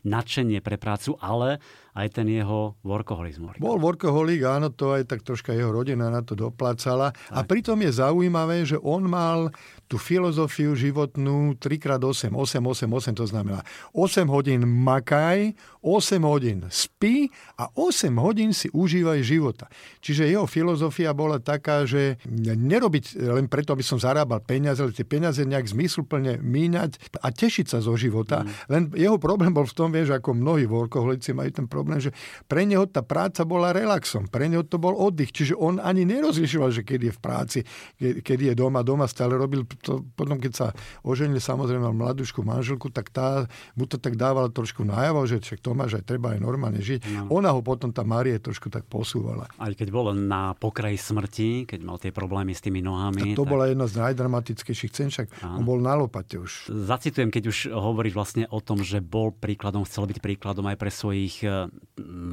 nadšenie pre prácu, ale aj ten jeho workoholizmus. Bol workoholik, áno, to aj tak troška jeho rodina na to doplácala. Tak. A pritom je zaujímavé, že on mal tú filozofiu životnú 3x8, 8, 8, 8, to znamená 8 hodín makaj, 8 hodín spí a 8 hodín si užívaj života. Čiže jeho filozofia bola taká, že nerobiť len preto, aby som zarábal peniaze, ale tie peniaze nejak zmysluplne míňať a tešiť sa zo života. Mm. Len jeho problém bol v tom, vieš, ako mnohí workoholici majú ten problém, že pre neho tá práca bola relaxom, pre neho to bol oddych, čiže on ani nerozlišoval, že keď je v práci, keď je doma, doma stále robil to, potom keď sa oženil, samozrejme mal mladúšku manželku, tak tá mu to tak dávala trošku najavo, že však Tomáš aj treba aj normálne žiť. No. Ona ho potom tá Marie trošku tak posúvala. Aj keď bol na pokraji smrti, keď mal tie problémy s tými nohami. Tak to tak... bola jedna z najdramatickejších cen, však on bol na lopate už. Zacitujem, keď už hovoríš vlastne o tom, že bol príkladom, chcel byť príkladom aj pre svojich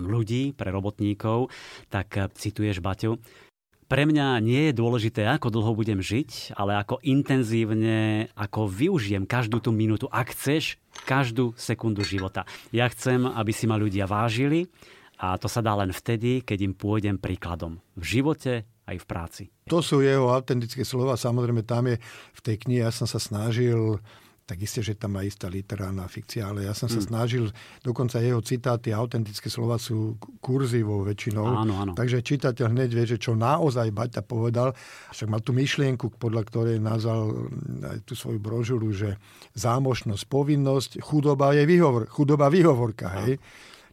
ľudí, pre robotníkov, tak eh, cituješ Baťu. Pre mňa nie je dôležité, ako dlho budem žiť, ale ako intenzívne, ako využijem každú tú minútu, ak chceš, každú sekundu života. Ja chcem, aby si ma ľudia vážili a to sa dá len vtedy, keď im pôjdem príkladom. V živote aj v práci. To sú jeho autentické slova. Samozrejme, tam je v tej knihe, ja som sa snažil tak isté, že tam má istá literárna fikcia, ale ja som sa mm. snažil, dokonca jeho citáty, autentické slova sú kurzívou väčšinou, áno, áno. takže čitateľ hneď vie, že čo naozaj Baťa povedal, však mal tú myšlienku, podľa ktorej nazval aj tú svoju brožuru, že zámožnosť, povinnosť, chudoba je výhovor, chudoba výhovorka, hej.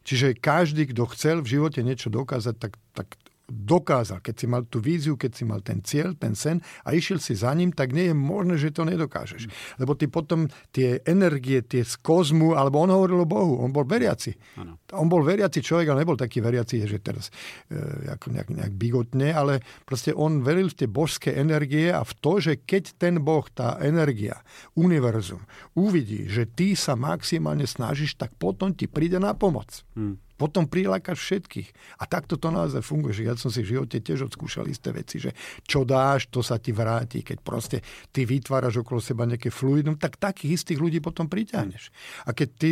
Čiže každý, kto chcel v živote niečo dokázať, tak, tak dokázal, keď si mal tú víziu, keď si mal ten cieľ, ten sen a išiel si za ním, tak nie je možné, že to nedokážeš. Lebo ty potom tie energie, tie z kozmu, alebo on hovoril o Bohu, on bol veriaci. Ano. On bol veriaci človek, ale nebol taký veriaci, že teraz e, ako nejak, nejak bigotne, ale proste on veril v tie božské energie a v to, že keď ten Boh, tá energia, univerzum, uvidí, že ty sa maximálne snažíš, tak potom ti príde na pomoc. Hmm potom prilákaš všetkých. A takto to naozaj funguje, že ja som si v živote tiež odskúšal isté veci, že čo dáš, to sa ti vráti. Keď proste ty vytváraš okolo seba nejaké fluidum, tak takých istých ľudí potom priťahneš. A keď ty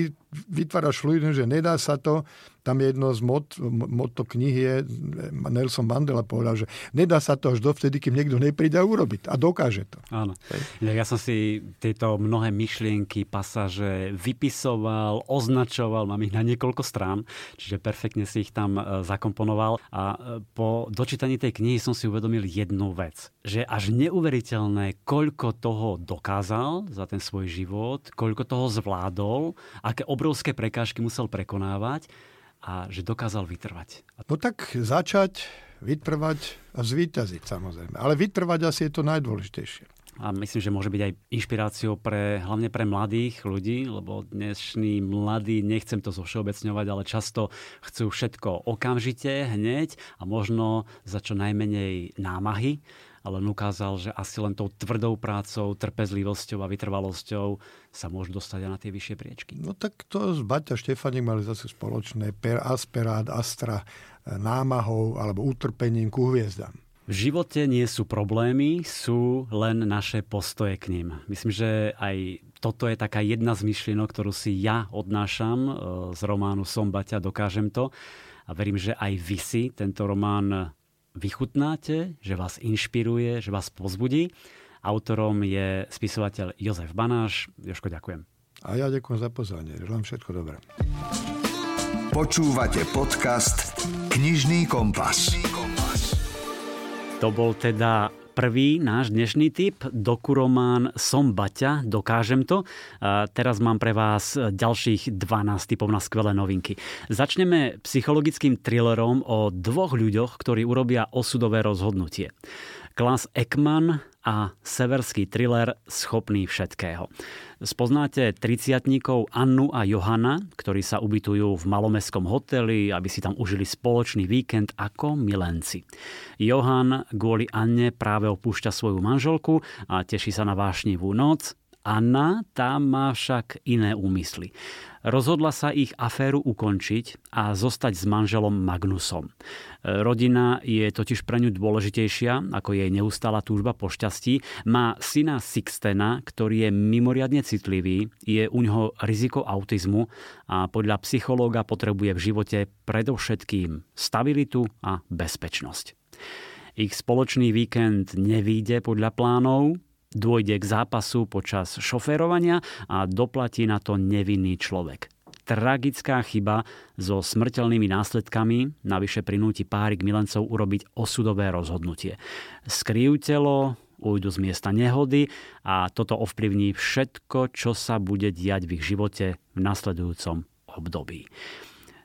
vytváraš fluidum, že nedá sa to, tam je jedno z mot, motto knihy je, Nelson Mandela povedal, že nedá sa to až dovtedy, kým niekto nepríde a urobiť. A dokáže to. Áno. Ja som si tieto mnohé myšlienky, pasaže vypisoval, označoval, mám ich na niekoľko strán, čiže perfektne si ich tam e, zakomponoval. A e, po dočítaní tej knihy som si uvedomil jednu vec, že až neuveriteľné, koľko toho dokázal za ten svoj život, koľko toho zvládol, aké obrovské prekážky musel prekonávať a že dokázal vytrvať. No tak začať, vytrvať a zvýťaziť samozrejme. Ale vytrvať asi je to najdôležitejšie. A myslím, že môže byť aj inšpiráciou pre, hlavne pre mladých ľudí, lebo dnešní mladí, nechcem to zovšeobecňovať, ale často chcú všetko okamžite, hneď a možno za čo najmenej námahy ale on ukázal, že asi len tou tvrdou prácou, trpezlivosťou a vytrvalosťou sa môžu dostať aj na tie vyššie priečky. No tak to z Baťa Štefanik mali zase spoločné per asperát, astra, e, námahou alebo utrpením ku hviezdám. V živote nie sú problémy, sú len naše postoje k ním. Myslím, že aj toto je taká jedna z myšlienok, ktorú si ja odnášam e, z románu Som Baťa, dokážem to. A verím, že aj vy si tento román vychutnáte, že vás inšpiruje, že vás pozbudí. Autorom je spisovateľ Jozef Banáš. Joško, ďakujem. A ja ďakujem za pozvanie. Želám všetko dobré. Počúvate podcast Knižný kompas. To bol teda prvý náš dnešný tip, dokuromán Som Baťa, dokážem to. Teraz mám pre vás ďalších 12 typov na skvelé novinky. Začneme psychologickým thrillerom o dvoch ľuďoch, ktorí urobia osudové rozhodnutie. Klas Ekman a severský thriller Schopný všetkého. Spoznáte triciatníkov Annu a Johana, ktorí sa ubytujú v malomestskom hoteli, aby si tam užili spoločný víkend ako milenci. Johan kvôli Anne práve opúšťa svoju manželku a teší sa na vášnivú noc. Anna, tá má však iné úmysly. Rozhodla sa ich aféru ukončiť a zostať s manželom Magnusom. Rodina je totiž pre ňu dôležitejšia ako jej neustála túžba po šťastí. Má syna Sixtena, ktorý je mimoriadne citlivý, je u ňoho riziko autizmu a podľa psychológa potrebuje v živote predovšetkým stabilitu a bezpečnosť. Ich spoločný víkend nevíde podľa plánov, Dôjde k zápasu počas šoférovania a doplatí na to nevinný človek. Tragická chyba so smrteľnými následkami navyše prinúti párik milencov urobiť osudové rozhodnutie. Skryjú telo, ujdu z miesta nehody a toto ovplyvní všetko, čo sa bude diať v ich živote v nasledujúcom období.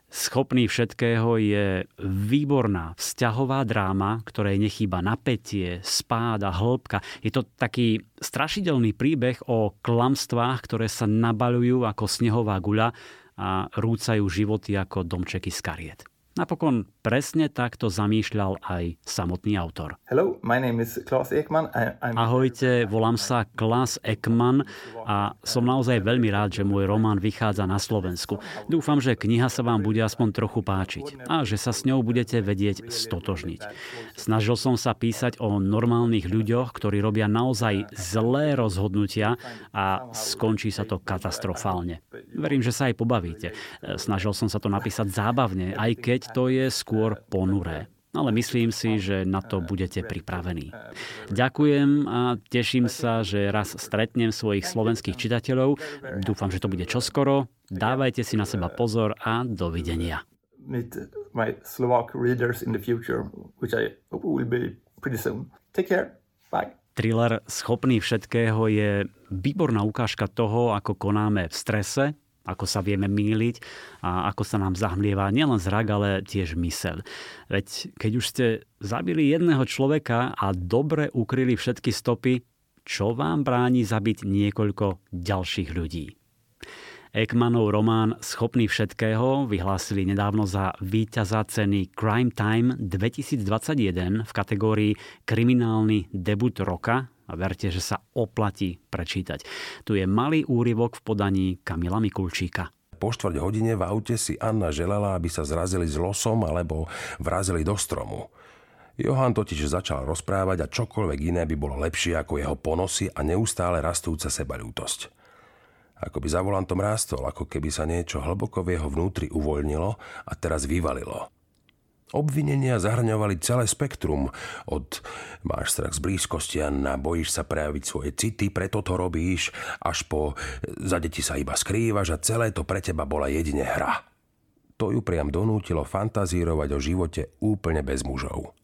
Schopný všetkého je výborná vzťahová dráma, ktorej nechýba napätie, spád a hĺbka. Je to taký strašidelný príbeh o klamstvách, ktoré sa nabalujú ako snehová guľa a rúcajú životy ako domčeky z kariet. Napokon presne takto zamýšľal aj samotný autor. Hello, my name is Klaus Ekman. I'm... Ahojte, volám sa Klaus Ekman a som naozaj veľmi rád, že môj román vychádza na Slovensku. Dúfam, že kniha sa vám bude aspoň trochu páčiť a že sa s ňou budete vedieť stotožniť. Snažil som sa písať o normálnych ľuďoch, ktorí robia naozaj zlé rozhodnutia a skončí sa to katastrofálne. Verím, že sa aj pobavíte. Snažil som sa to napísať zábavne, aj keď to je skôr ponuré ale myslím si, že na to budete pripravení. Ďakujem a teším sa, že raz stretnem svojich slovenských čitateľov. Dúfam, že to bude čoskoro. Dávajte si na seba pozor a dovidenia. Meet my Slovak readers in the future, which I will be pretty soon. Take care. Bye. Thriller Schopný všetkého je výborná ukážka toho, ako konáme v strese, ako sa vieme míliť a ako sa nám zahmlieva nielen zrak, ale tiež mysel. Veď keď už ste zabili jedného človeka a dobre ukryli všetky stopy, čo vám bráni zabiť niekoľko ďalších ľudí? Ekmanov román Schopný všetkého vyhlásili nedávno za víťaza ceny Crime Time 2021 v kategórii Kriminálny debut roka a verte, že sa oplatí prečítať. Tu je malý úryvok v podaní Kamila Mikulčíka. Po štvrť hodine v aute si Anna želala, aby sa zrazili s losom alebo vrazili do stromu. Johan totiž začal rozprávať a čokoľvek iné by bolo lepšie ako jeho ponosy a neustále rastúca sebalútosť. Ako by za volantom rástol, ako keby sa niečo hlboko v jeho vnútri uvoľnilo a teraz vyvalilo. Obvinenia zahrňovali celé spektrum. Od máš strach z blízkosti a na bojíš sa prejaviť svoje city, preto to robíš, až po za deti sa iba skrývaš a celé to pre teba bola jedine hra. To ju priam donútilo fantazírovať o živote úplne bez mužov.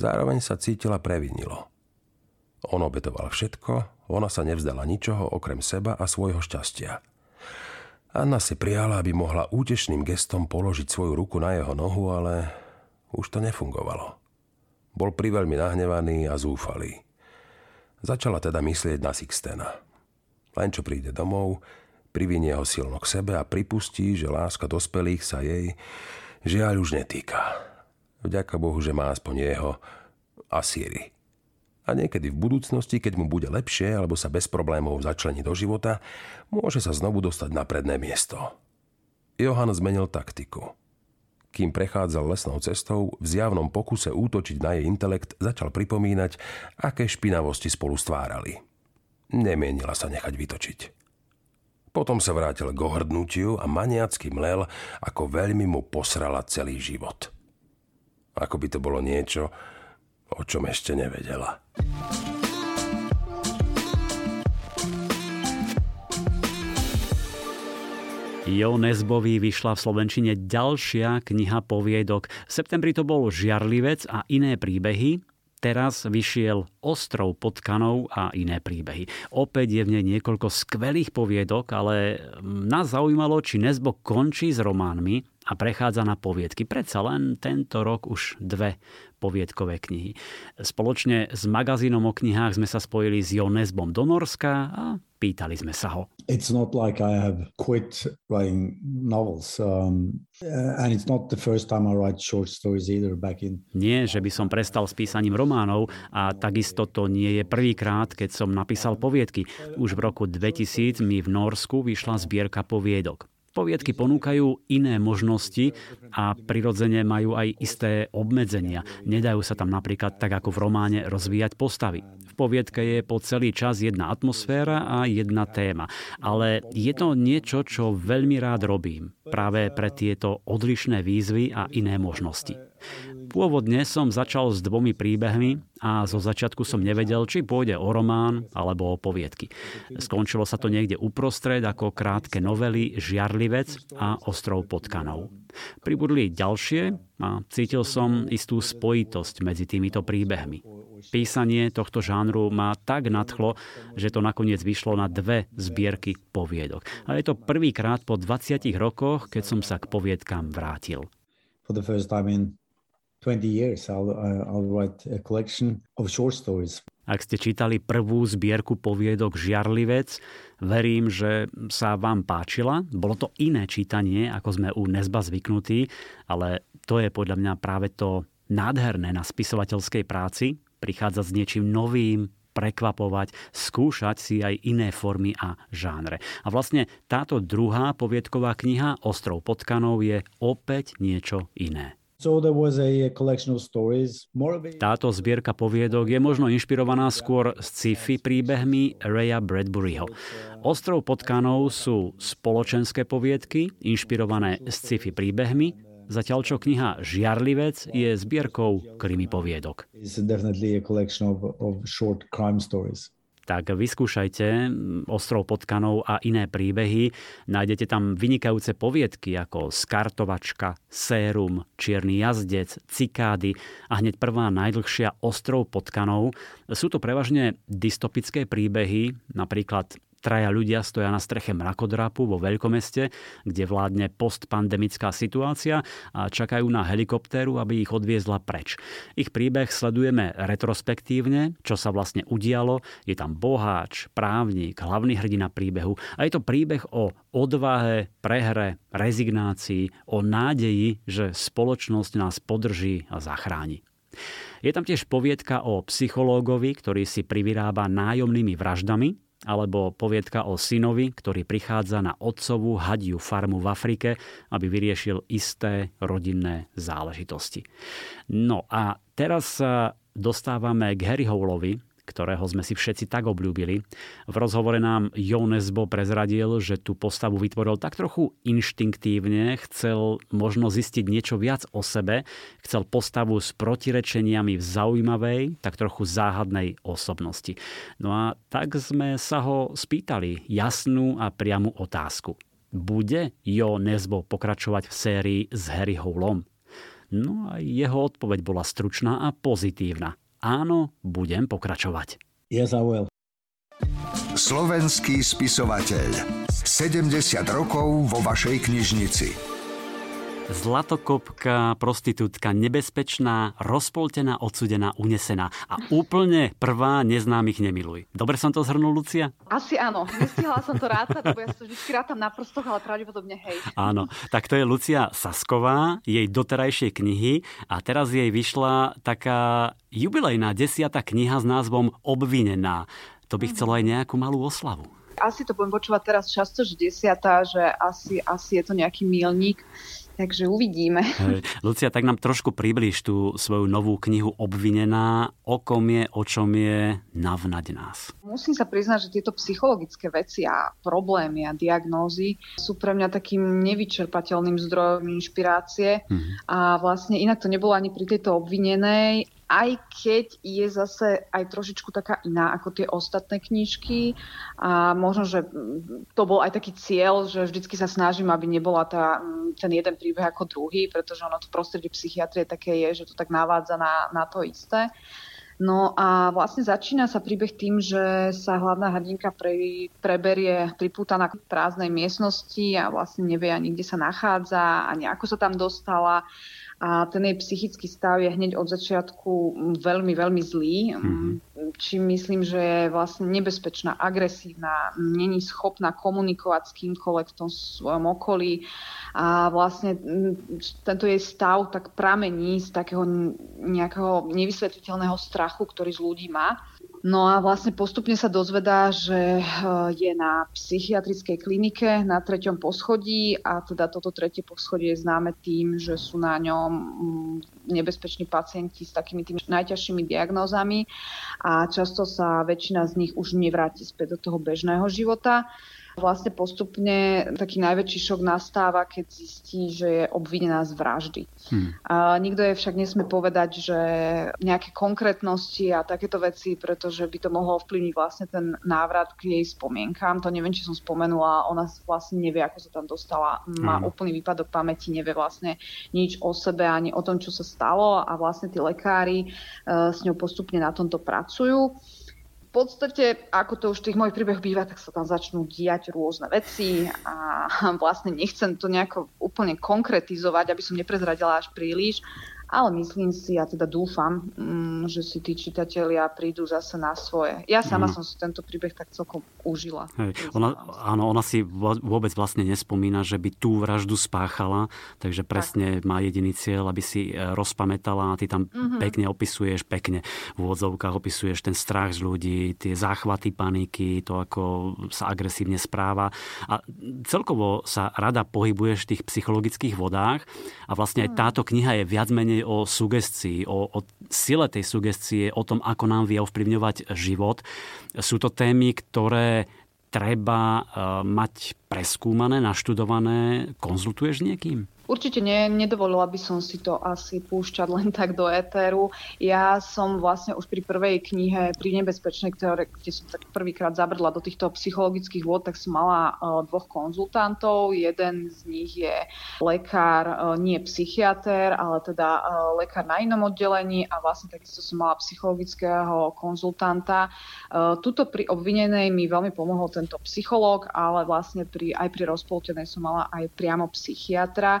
Zároveň sa cítila previnilo. On obetoval všetko, ona sa nevzdala ničoho okrem seba a svojho šťastia – Anna si prijala, aby mohla útešným gestom položiť svoju ruku na jeho nohu, ale už to nefungovalo. Bol priveľmi nahnevaný a zúfalý. Začala teda myslieť na Sixtena. Len čo príde domov, privinie ho silno k sebe a pripustí, že láska dospelých sa jej žiaľ už netýka. Vďaka Bohu, že má aspoň jeho a Siri a niekedy v budúcnosti, keď mu bude lepšie alebo sa bez problémov začlení do života, môže sa znovu dostať na predné miesto. Johan zmenil taktiku. Kým prechádzal lesnou cestou, v zjavnom pokuse útočiť na jej intelekt začal pripomínať, aké špinavosti spolu stvárali. Nemienila sa nechať vytočiť. Potom sa vrátil k ohrdnutiu a maniacky mlel, ako veľmi mu posrala celý život. Ako by to bolo niečo, o čom ešte nevedela. Jo Nesbový vyšla v Slovenčine ďalšia kniha poviedok. V septembri to bol Žiarlivec a iné príbehy. Teraz vyšiel Ostrov potkanov a iné príbehy. Opäť je v nej niekoľko skvelých poviedok, ale nás zaujímalo, či Nesbo končí s románmi a prechádza na poviedky. Predsa len tento rok už dve poviedkové knihy. Spoločne s magazínom o knihách sme sa spojili s Jo Nesbom do Norska a pýtali sme sa ho. it's not like I have quit writing novels. Um, and it's not the first time I write short stories either back in. Nie, že by som prestal s písaním románov a takisto to nie je prvýkrát, keď som napísal poviedky. Už v roku 2000 mi v Norsku vyšla zbierka poviedok. Poviedky ponúkajú iné možnosti a prirodzene majú aj isté obmedzenia. Nedajú sa tam napríklad tak ako v románe rozvíjať postavy. V poviedke je po celý čas jedna atmosféra a jedna téma. Ale je to niečo, čo veľmi rád robím. Práve pre tieto odlišné výzvy a iné možnosti. Pôvodne som začal s dvomi príbehmi a zo začiatku som nevedel, či pôjde o román alebo o poviedky. Skončilo sa to niekde uprostred ako krátke novely Žiarlivec a Ostrov potkanov. Pribudli ďalšie a cítil som istú spojitosť medzi týmito príbehmi. Písanie tohto žánru ma tak nadchlo, že to nakoniec vyšlo na dve zbierky poviedok. A je to prvýkrát po 20 rokoch, keď som sa k poviedkám vrátil. For the first time in 20 years, I'll, I'll write a collection of short stories. Ak ste čítali prvú zbierku poviedok Žiarlivec, verím, že sa vám páčila. Bolo to iné čítanie, ako sme u Nezba zvyknutí, ale to je podľa mňa práve to nádherné na spisovateľskej práci, prichádzať s niečím novým, prekvapovať, skúšať si aj iné formy a žánre. A vlastne táto druhá poviedková kniha Ostrov potkanov je opäť niečo iné. Táto zbierka poviedok je možno inšpirovaná skôr sci-fi príbehmi Raya Bradburyho. Ostrov potkanov sú spoločenské poviedky, inšpirované sci-fi príbehmi, zatiaľ čo kniha Žiarlivec je zbierkou krimi poviedok tak vyskúšajte Ostrov potkanov a iné príbehy. Nájdete tam vynikajúce poviedky ako Skartovačka, Sérum, Čierny jazdec, Cikády a hneď prvá najdlhšia Ostrov potkanov. Sú to prevažne dystopické príbehy, napríklad Traja ľudia stoja na streche mrakodrapu vo veľkomeste, kde vládne postpandemická situácia a čakajú na helikoptéru, aby ich odviezla preč. Ich príbeh sledujeme retrospektívne, čo sa vlastne udialo. Je tam boháč, právnik, hlavný hrdina príbehu a je to príbeh o odvahe, prehre, rezignácii, o nádeji, že spoločnosť nás podrží a zachráni. Je tam tiež poviedka o psychológovi, ktorý si privyrába nájomnými vraždami alebo poviedka o synovi, ktorý prichádza na otcovú hadiu farmu v Afrike, aby vyriešil isté rodinné záležitosti. No a teraz sa dostávame k Harry Howlovi, ktorého sme si všetci tak obľúbili. V rozhovore nám Jo Nesbo prezradil, že tú postavu vytvoril tak trochu inštinktívne, chcel možno zistiť niečo viac o sebe, chcel postavu s protirečeniami v zaujímavej, tak trochu záhadnej osobnosti. No a tak sme sa ho spýtali jasnú a priamu otázku. Bude Jo Nesbo pokračovať v sérii s Harry Howlom? No a jeho odpoveď bola stručná a pozitívna. Áno, budem pokračovať. Yes, I will. Slovenský spisovateľ. 70 rokov vo vašej knižnici. Zlatokopka, prostitútka, nebezpečná, rozpoltená, odsudená, unesená. A úplne prvá neznámych nemiluj. Dobre som to zhrnul, Lucia? Asi áno. Nestihla som to rátať, lebo ja sa vždy rátam na prstoch, ale pravdepodobne hej. Áno. Tak to je Lucia Sasková, jej doterajšie knihy a teraz jej vyšla taká jubilejná desiata kniha s názvom Obvinená. To by chcelo aj nejakú malú oslavu asi to budem počúvať teraz často, že desiatá, že asi, asi je to nejaký milník. Takže uvidíme. Hej. Lucia, tak nám trošku približ tú svoju novú knihu Obvinená. O kom je, o čom je, navnať nás. Musím sa priznať, že tieto psychologické veci a problémy a diagnózy sú pre mňa takým nevyčerpateľným zdrojom inšpirácie. Mm-hmm. A vlastne inak to nebolo ani pri tejto obvinenej aj keď je zase aj trošičku taká iná ako tie ostatné knižky a možno, že to bol aj taký cieľ, že vždycky sa snažím, aby nebola tá, ten jeden príbeh ako druhý, pretože ono to prostredie psychiatrie také je, že to tak navádza na, na to isté. No a vlastne začína sa príbeh tým, že sa hlavná hrdinka pre, preberie pripútaná k prázdnej miestnosti a vlastne nevie ani kde sa nachádza, ani ako sa tam dostala a ten jej psychický stav je hneď od začiatku veľmi, veľmi zlý. Mm-hmm. Či myslím, že je vlastne nebezpečná, agresívna, není schopná komunikovať s kýmkoľvek v tom svojom okolí a vlastne tento jej stav tak pramení z takého nejakého nevysvetliteľného strachu, ktorý z ľudí má. No a vlastne postupne sa dozvedá, že eh, je na psychiatrickej klinike na treťom poschodí a teda toto tretie poschodie je známe tým, že sú na ňom mm, nebezpeční pacienti s takými tými najťažšími diagnózami a často sa väčšina z nich už nevráti späť do toho bežného života. Vlastne postupne taký najväčší šok nastáva, keď zistí, že je obvinená z vraždy. Hmm. A nikto je však nesmie povedať, že nejaké konkrétnosti a takéto veci, pretože by to mohlo ovplyvniť vlastne ten návrat k jej spomienkám. To neviem, či som spomenula, ona vlastne nevie, ako sa tam dostala. Má hmm. úplný výpadok pamäti, nevie vlastne nič o sebe ani o tom, čo sa stalo a vlastne tí lekári uh, s ňou postupne na tomto pracujú podstate, ako to už v tých mojich príbehoch býva, tak sa tam začnú diať rôzne veci a vlastne nechcem to nejako úplne konkretizovať, aby som neprezradila až príliš, ale myslím si, ja teda dúfam, mm, že si tí čitatelia prídu zase na svoje. Ja sama mm. som si tento príbeh tak celkom užila. Hej. Ona, áno, ona si vôbec vlastne nespomína, že by tú vraždu spáchala, takže presne tak. má jediný cieľ, aby si e, rozpamätala a ty tam mm-hmm. pekne opisuješ, pekne v úvodzovkách opisuješ ten strach z ľudí, tie záchvaty paniky, to ako sa agresívne správa a celkovo sa rada pohybuješ v tých psychologických vodách a vlastne aj mm. táto kniha je viac menej o sugestii, o, o sile tej sugestie, o tom, ako nám vie ovplyvňovať život. Sú to témy, ktoré treba uh, mať preskúmané, naštudované. Konzultuješ niekým? Určite nie, nedovolila by som si to asi púšťať len tak do éteru. Ja som vlastne už pri prvej knihe, pri Nebezpečnej, ktoré, kde som tak prvýkrát zabrdla do týchto psychologických vôd, tak som mala uh, dvoch konzultantov. Jeden z nich je lekár, uh, nie psychiatr, ale teda uh, lekár na inom oddelení a vlastne takisto som mala psychologického konzultanta. Uh, tuto pri obvinenej mi veľmi pomohol tento psychológ, ale vlastne pri, aj pri rozpoltenej som mala aj priamo psychiatra,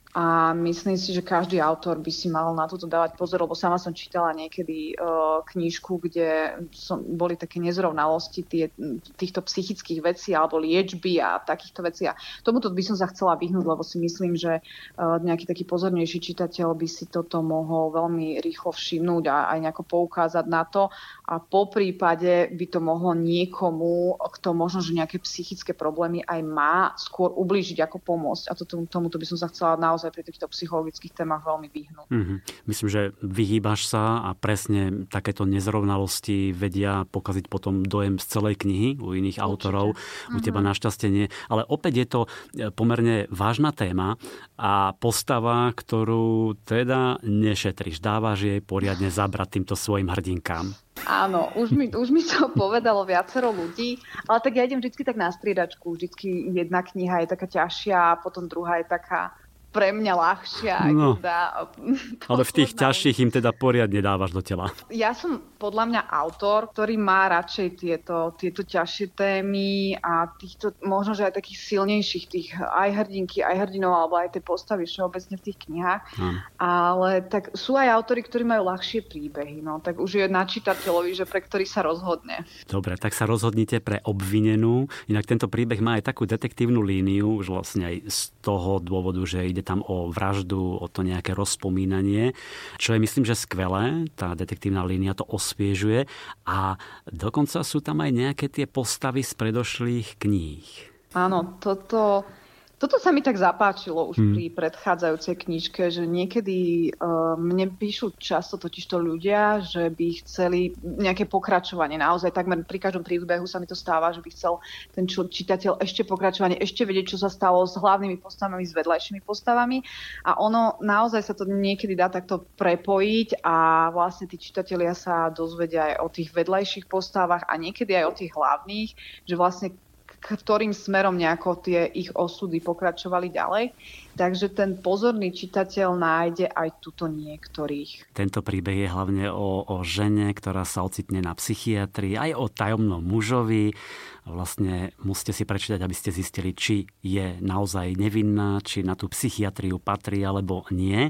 a myslím si, že každý autor by si mal na toto dávať pozor, lebo sama som čítala niekedy uh, knižku, kde som, boli také nezrovnalosti tie, týchto psychických vecí alebo liečby a takýchto vecí. A tomuto by som sa chcela vyhnúť, lebo si myslím, že uh, nejaký taký pozornejší čitateľ by si toto mohol veľmi rýchlo všimnúť a aj nejako poukázať na to. A po prípade by to mohlo niekomu, kto možno, že nejaké psychické problémy aj má, skôr ublížiť ako pomôcť. A to, tomuto by som sa chcela naozaj naozaj pri týchto psychologických témach veľmi vyhnúť. Mm-hmm. Myslím, že vyhýbaš sa a presne takéto nezrovnalosti vedia pokaziť potom dojem z celej knihy u iných Určite. autorov. Mm-hmm. U teba mhm. našťastie nie. Ale opäť je to e, pomerne vážna téma a postava, ktorú teda nešetriš. Dávaš jej poriadne zabrať týmto svojim hrdinkám. Áno, už mi, už mi to povedalo viacero ľudí, ale tak ja idem vždy tak na striedačku. Vždycky jedna kniha je taká ťažšia a potom druhá je taká pre mňa ľahšia. No, teda, ale v tých ťažších im teda poriadne dávaš do tela. Ja som podľa mňa autor, ktorý má radšej tieto, tieto ťažšie témy a týchto možno, že aj takých silnejších tých aj hrdinky, aj hrdinov, alebo aj tie postavy všeobecne v tých knihách. Hmm. Ale tak sú aj autory, ktorí majú ľahšie príbehy. No, tak už je na čitateľovi, že pre ktorý sa rozhodne. Dobre, tak sa rozhodnite pre obvinenú. Inak tento príbeh má aj takú detektívnu líniu, už vlastne aj z toho dôvodu, že ide ide tam o vraždu, o to nejaké rozpomínanie, čo je myslím, že skvelé, tá detektívna línia to osviežuje a dokonca sú tam aj nejaké tie postavy z predošlých kníh. Áno, toto toto sa mi tak zapáčilo už hmm. pri predchádzajúcej knižke, že niekedy uh, mne píšu často totižto ľudia, že by chceli nejaké pokračovanie. Naozaj takmer pri každom príbehu sa mi to stáva, že by chcel ten čitateľ ešte pokračovanie, ešte vedieť, čo sa stalo s hlavnými postavami, s vedľajšími postavami. A ono naozaj sa to niekedy dá takto prepojiť a vlastne tí čitatelia sa dozvedia aj o tých vedľajších postavách a niekedy aj o tých hlavných, že vlastne ktorým smerom nejako tie ich osudy pokračovali ďalej. Takže ten pozorný čitateľ nájde aj tuto niektorých. Tento príbeh je hlavne o, o žene, ktorá sa ocitne na psychiatrii, aj o tajomnom mužovi. Vlastne musíte si prečítať, aby ste zistili, či je naozaj nevinná, či na tú psychiatriu patrí alebo nie.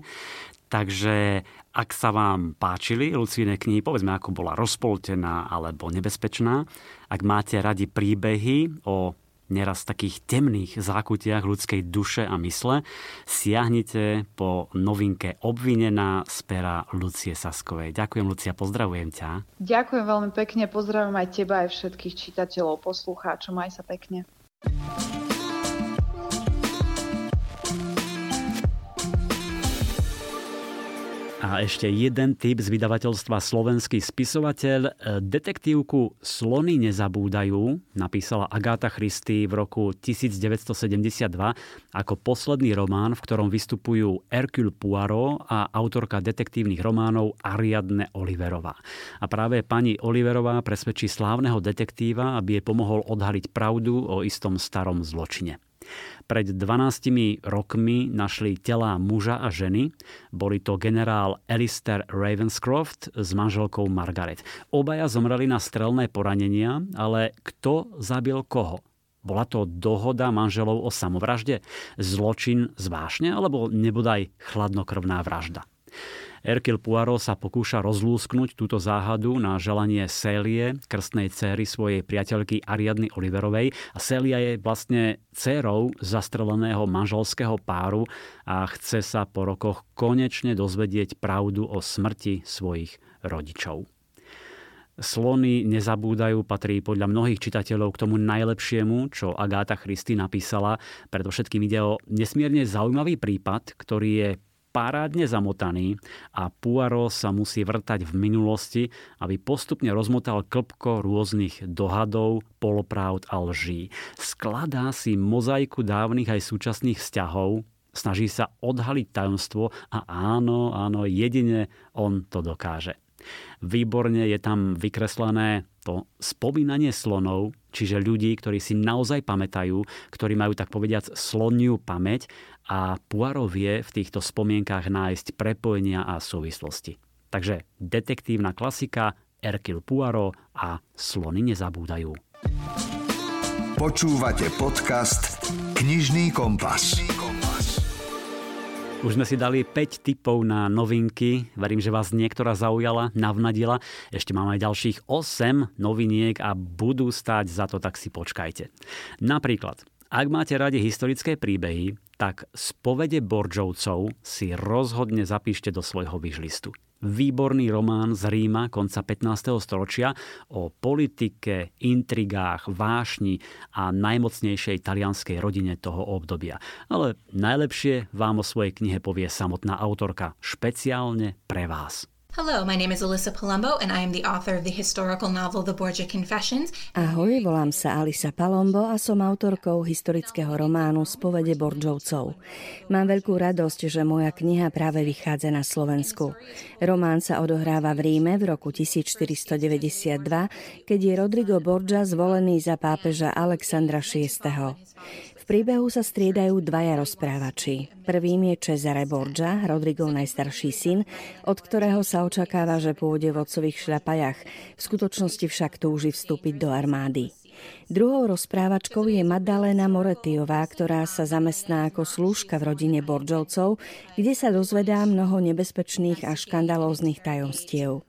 Takže ak sa vám páčili Lucíne knihy, povedzme ako bola rozpoltená alebo nebezpečná, ak máte radi príbehy o neraz takých temných zákutiach ľudskej duše a mysle, siahnite po novinke Obvinená z pera Lucie Saskovej. Ďakujem, Lucia, pozdravujem ťa. Ďakujem veľmi pekne, pozdravujem aj teba, aj všetkých čitateľov, poslucháčov, maj sa pekne. A ešte jeden typ z vydavateľstva Slovenský spisovateľ. Detektívku Slony nezabúdajú napísala Agáta Christy v roku 1972 ako posledný román, v ktorom vystupujú Hercule Poirot a autorka detektívnych románov Ariadne Oliverová. A práve pani Oliverová presvedčí slávneho detektíva, aby jej pomohol odhaliť pravdu o istom starom zločine. Pred 12 rokmi našli telá muža a ženy. Boli to generál Alistair Ravenscroft s manželkou Margaret. Obaja zomreli na strelné poranenia, ale kto zabil koho? Bola to dohoda manželov o samovražde? Zločin zvášne alebo nebodaj chladnokrvná vražda? Erkil Poirot sa pokúša rozlúsknuť túto záhadu na želanie Célie, krstnej céry svojej priateľky Ariadny Oliverovej. A Célia je vlastne dcérou zastreleného manželského páru a chce sa po rokoch konečne dozvedieť pravdu o smrti svojich rodičov. Slony nezabúdajú patrí podľa mnohých čitateľov k tomu najlepšiemu, čo Agáta Christy napísala. Predovšetkým ide o nesmierne zaujímavý prípad, ktorý je parádne zamotaný a Poirot sa musí vrtať v minulosti, aby postupne rozmotal klpko rôznych dohadov, polopravd a lží. Skladá si mozaiku dávnych aj súčasných vzťahov, snaží sa odhaliť tajomstvo a áno, áno, jedine on to dokáže. Výborne je tam vykreslené to spomínanie slonov, čiže ľudí, ktorí si naozaj pamätajú, ktorí majú tak povediac sloniu pamäť a Poirot vie v týchto spomienkach nájsť prepojenia a súvislosti. Takže detektívna klasika Erkil Poirot a slony nezabúdajú. Počúvate podcast Knižný kompas. Už sme si dali 5 tipov na novinky. Verím, že vás niektorá zaujala, navnadila. Ešte máme aj ďalších 8 noviniek a budú stáť za to, tak si počkajte. Napríklad, ak máte radi historické príbehy, tak spovede Borčovcov si rozhodne zapíšte do svojho výžlistu výborný román z Ríma konca 15. storočia o politike, intrigách, vášni a najmocnejšej talianskej rodine toho obdobia. Ale najlepšie vám o svojej knihe povie samotná autorka, špeciálne pre vás. Hello, my name is Alyssa Palumbo and I am the author of the historical novel The Borgia Confessions. Ahoj, volám sa Alisa Palombo a som autorkou historického románu Spovede Borčovcov. Mám veľkú radosť, že moja kniha práve vychádza na Slovensku. Román sa odohráva v Ríme v roku 1492, keď je Rodrigo Borgia zvolený za pápeža Alexandra VI príbehu sa striedajú dvaja rozprávači. Prvým je Cesare Borgia, Rodrigo najstarší syn, od ktorého sa očakáva, že pôjde v otcových šľapajach. V skutočnosti však túži vstúpiť do armády. Druhou rozprávačkou je Madalena Moretiová, ktorá sa zamestná ako slúžka v rodine Borčovcov, kde sa dozvedá mnoho nebezpečných a škandalóznych tajomstiev.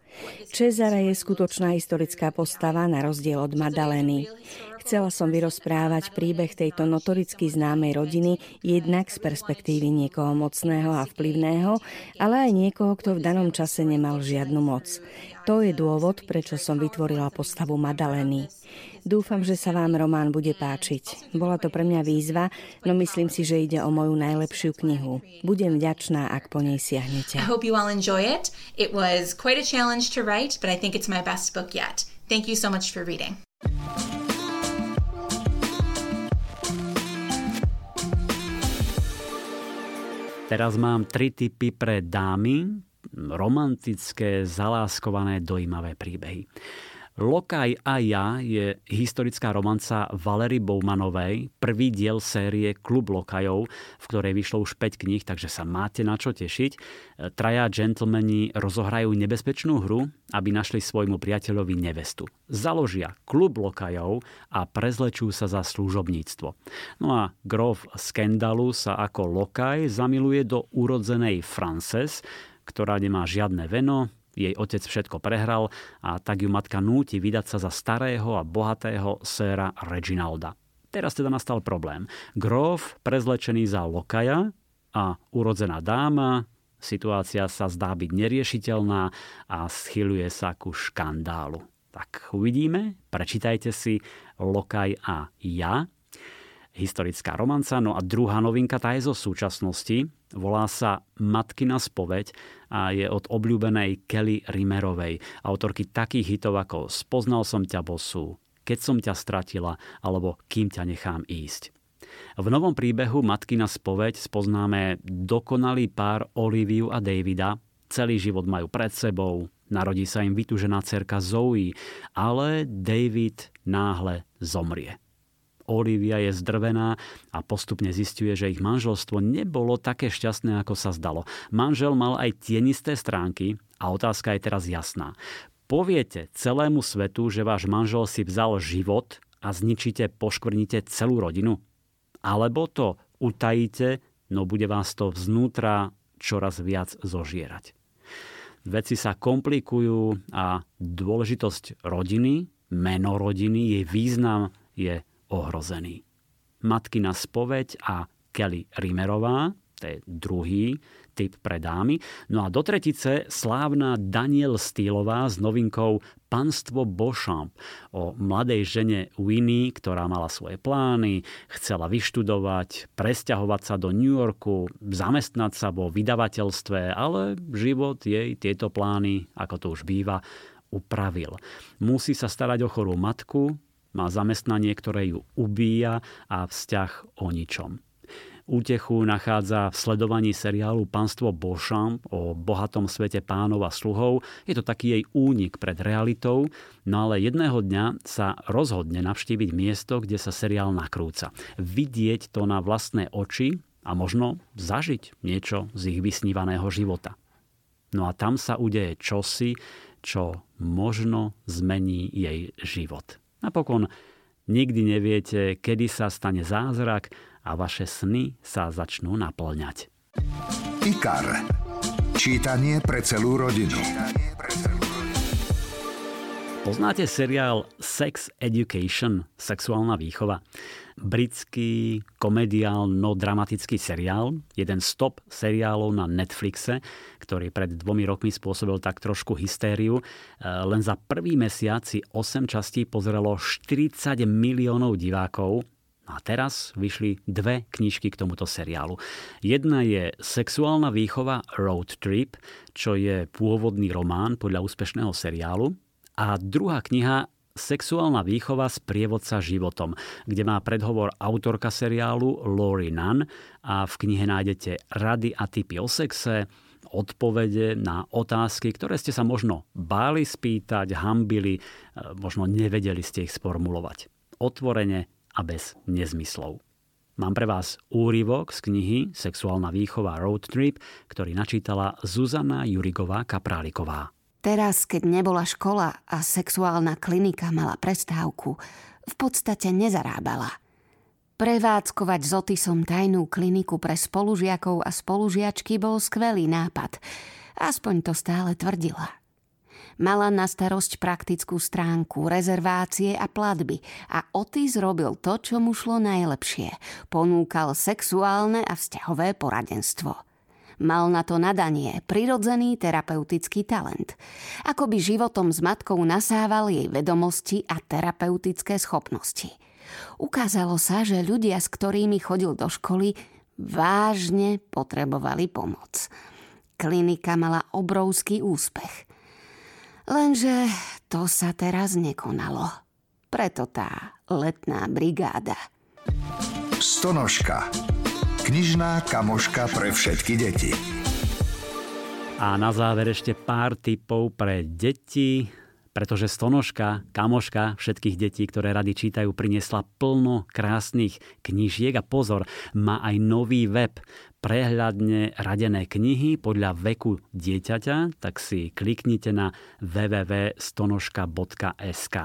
Cezara je skutočná historická postava na rozdiel od Madaleny. Chcela som vyrozprávať príbeh tejto notoricky známej rodiny jednak z perspektívy niekoho mocného a vplyvného, ale aj niekoho, kto v danom čase nemal žiadnu moc. To je dôvod, prečo som vytvorila postavu Madaleny. Dúfam, že sa vám román bude páčiť. Bola to pre mňa výzva, no myslím si, že ide o moju najlepšiu knihu. Budem vďačná, ak po nej siahnete. I hope you all enjoy it. It was quite a challenge to write, but I think it's my best book yet. Thank you so much for reading. Teraz mám tri typy pre dámy, romantické, zaláskované, dojímavé príbehy. Lokaj a ja je historická romanca Valery Bowmanovej, prvý diel série Klub Lokajov, v ktorej vyšlo už 5 kníh, takže sa máte na čo tešiť. Traja džentlmeni rozohrajú nebezpečnú hru, aby našli svojmu priateľovi nevestu. Založia Klub Lokajov a prezlečú sa za služobníctvo. No a grof Skandalu sa ako lokaj zamiluje do urodzenej Frances, ktorá nemá žiadne veno, jej otec všetko prehral a tak ju matka núti vydať sa za starého a bohatého séra Reginalda. Teraz teda nastal problém. Grof, prezlečený za lokaja a urodzená dáma, situácia sa zdá byť neriešiteľná a schyluje sa ku škandálu. Tak uvidíme, prečítajte si Lokaj a ja historická romanca. No a druhá novinka, tá je zo súčasnosti. Volá sa Matkina spoveď a je od obľúbenej Kelly Rimerovej, autorky takých hitov ako Spoznal som ťa bosu, Keď som ťa stratila alebo Kým ťa nechám ísť. V novom príbehu Matkina spoveď spoznáme dokonalý pár Oliviu a Davida. Celý život majú pred sebou, narodí sa im vytužená cerka Zoe, ale David náhle zomrie. Olivia je zdrvená a postupne zistuje, že ich manželstvo nebolo také šťastné, ako sa zdalo. Manžel mal aj tienisté stránky a otázka je teraz jasná. Poviete celému svetu, že váš manžel si vzal život a zničíte, poškvrnite celú rodinu? Alebo to utajíte, no bude vás to vznútra čoraz viac zožierať. Veci sa komplikujú a dôležitosť rodiny, meno rodiny, jej význam je ohrozený. Matkina spoveď a Kelly Rimerová, to je druhý typ pre dámy. No a do tretice slávna Daniel Stýlová s novinkou Panstvo Beauchamp o mladej žene Winnie, ktorá mala svoje plány, chcela vyštudovať, presťahovať sa do New Yorku, zamestnať sa vo vydavateľstve, ale život jej tieto plány, ako to už býva, upravil. Musí sa starať o chorú matku, má zamestnanie, ktoré ju ubíja a vzťah o ničom. Útechu nachádza v sledovaní seriálu Panstvo Beauchamp o bohatom svete pánov a sluhov. Je to taký jej únik pred realitou, no ale jedného dňa sa rozhodne navštíviť miesto, kde sa seriál nakrúca. Vidieť to na vlastné oči a možno zažiť niečo z ich vysnívaného života. No a tam sa udeje čosi, čo možno zmení jej život. Napokon nikdy neviete, kedy sa stane zázrak a vaše sny sa začnú naplňať. IKAR. Čítanie pre celú rodinu. Poznáte seriál Sex Education, sexuálna výchova? britský komediálno-dramatický seriál, jeden z top seriálov na Netflixe, ktorý pred dvomi rokmi spôsobil tak trošku hystériu. E, len za prvý mesiac si 8 častí pozrelo 40 miliónov divákov, a teraz vyšli dve knižky k tomuto seriálu. Jedna je Sexuálna výchova Road Trip, čo je pôvodný román podľa úspešného seriálu. A druhá kniha Sexuálna výchova z prievodca životom, kde má predhovor autorka seriálu Lori Nunn a v knihe nájdete rady a typy o sexe, odpovede na otázky, ktoré ste sa možno báli spýtať, hambili, e, možno nevedeli ste ich sformulovať. Otvorene a bez nezmyslov. Mám pre vás úryvok z knihy Sexuálna výchova Road Trip, ktorý načítala Zuzana Jurigová Kapráliková. Teraz, keď nebola škola a sexuálna klinika mala prestávku, v podstate nezarábala. Prevádzkovať s Otisom tajnú kliniku pre spolužiakov a spolužiačky bol skvelý nápad. Aspoň to stále tvrdila. Mala na starosť praktickú stránku, rezervácie a platby a Otis robil to, čo mu šlo najlepšie. Ponúkal sexuálne a vzťahové poradenstvo – Mal na to nadanie, prirodzený terapeutický talent. Ako by životom s matkou nasával jej vedomosti a terapeutické schopnosti. Ukázalo sa, že ľudia, s ktorými chodil do školy, vážne potrebovali pomoc. Klinika mala obrovský úspech. Lenže to sa teraz nekonalo. Preto tá letná brigáda. Stonožka. Knižná kamoška pre všetky deti. A na záver ešte pár tipov pre deti, pretože stonožka, kamoška všetkých detí, ktoré rady čítajú, priniesla plno krásnych knižiek a pozor, má aj nový web, prehľadne radené knihy podľa veku dieťaťa, tak si kliknite na www.stonožka.sk.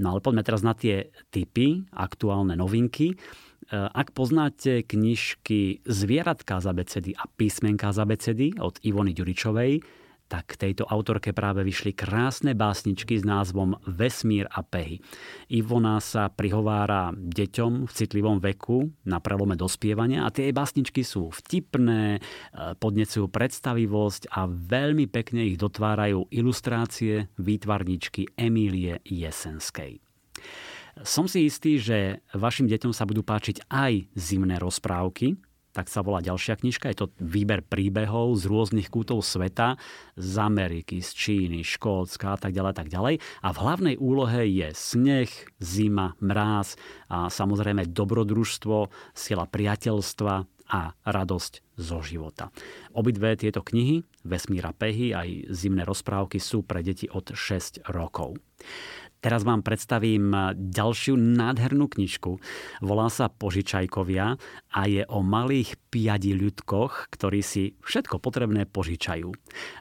No ale poďme teraz na tie typy, aktuálne novinky. Ak poznáte knižky Zvieratka z abecedy a Písmenka z abecedy od Ivony Ďuričovej, tak tejto autorke práve vyšli krásne básničky s názvom Vesmír a pehy. Ivona sa prihovára deťom v citlivom veku na prelome dospievania a tie básničky sú vtipné, e, podnecujú predstavivosť a veľmi pekne ich dotvárajú ilustrácie výtvarničky Emílie Jesenskej. Som si istý, že vašim deťom sa budú páčiť aj zimné rozprávky, tak sa volá ďalšia knižka. Je to výber príbehov z rôznych kútov sveta, z Ameriky, z Číny, Škótska a tak ďalej, tak ďalej. A v hlavnej úlohe je sneh, zima, mráz a samozrejme dobrodružstvo, sila priateľstva a radosť zo života. Obidve tieto knihy, Vesmíra Pehy aj Zimné rozprávky sú pre deti od 6 rokov. Teraz vám predstavím ďalšiu nádhernú knižku. Volá sa Požičajkovia a je o malých piadi ľudkoch, ktorí si všetko potrebné požičajú.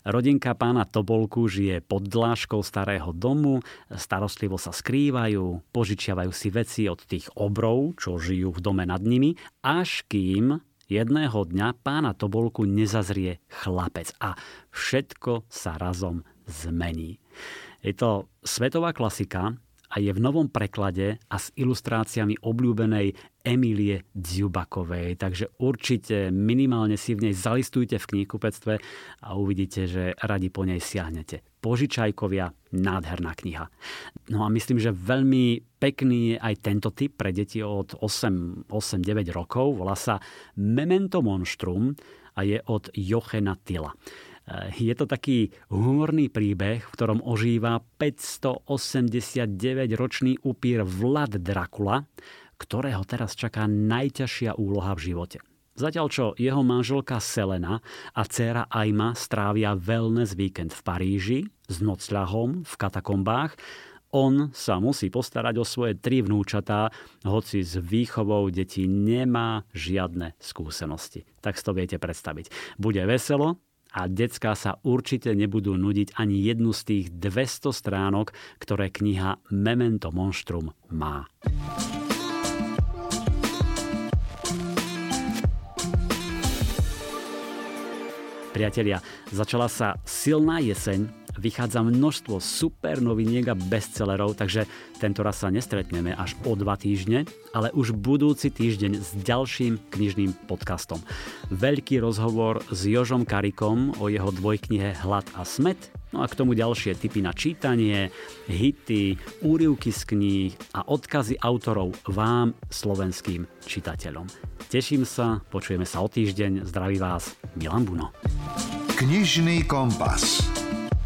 Rodinka pána Tobolku žije pod dláškou starého domu, starostlivo sa skrývajú, požičiavajú si veci od tých obrov, čo žijú v dome nad nimi, až kým jedného dňa pána Tobolku nezazrie chlapec a všetko sa razom zmení. Je to svetová klasika a je v novom preklade a s ilustráciami obľúbenej Emílie Dziubakovej. Takže určite minimálne si v nej zalistujte v knihkupectve a uvidíte, že radi po nej siahnete. Požičajkovia, nádherná kniha. No a myslím, že veľmi pekný je aj tento typ pre deti od 8-9 rokov. Volá sa Memento Monstrum a je od Jochena Tila. Eh, je to taký humorný príbeh, v ktorom ožíva 589-ročný upír Vlad Dracula, ktorého teraz čaká najťažšia úloha v živote. Zatiaľ čo jeho manželka Selena a dcéra Aima strávia wellness víkend v Paríži s nocľahom v katakombách, on sa musí postarať o svoje tri vnúčatá, hoci s výchovou detí nemá žiadne skúsenosti. Tak si to viete predstaviť. Bude veselo, a decka sa určite nebudú nudiť ani jednu z tých 200 stránok, ktoré kniha Memento Monstrum má. Priatelia, začala sa silná jeseň vychádza množstvo super noviniek a bestsellerov, takže tento raz sa nestretneme až o dva týždne, ale už budúci týždeň s ďalším knižným podcastom. Veľký rozhovor s Jožom Karikom o jeho dvojknihe Hlad a smet, no a k tomu ďalšie tipy na čítanie, hity, úrivky z kníh a odkazy autorov vám, slovenským čitateľom. Teším sa, počujeme sa o týždeň, zdraví vás Milan Buno. Knižný kompas.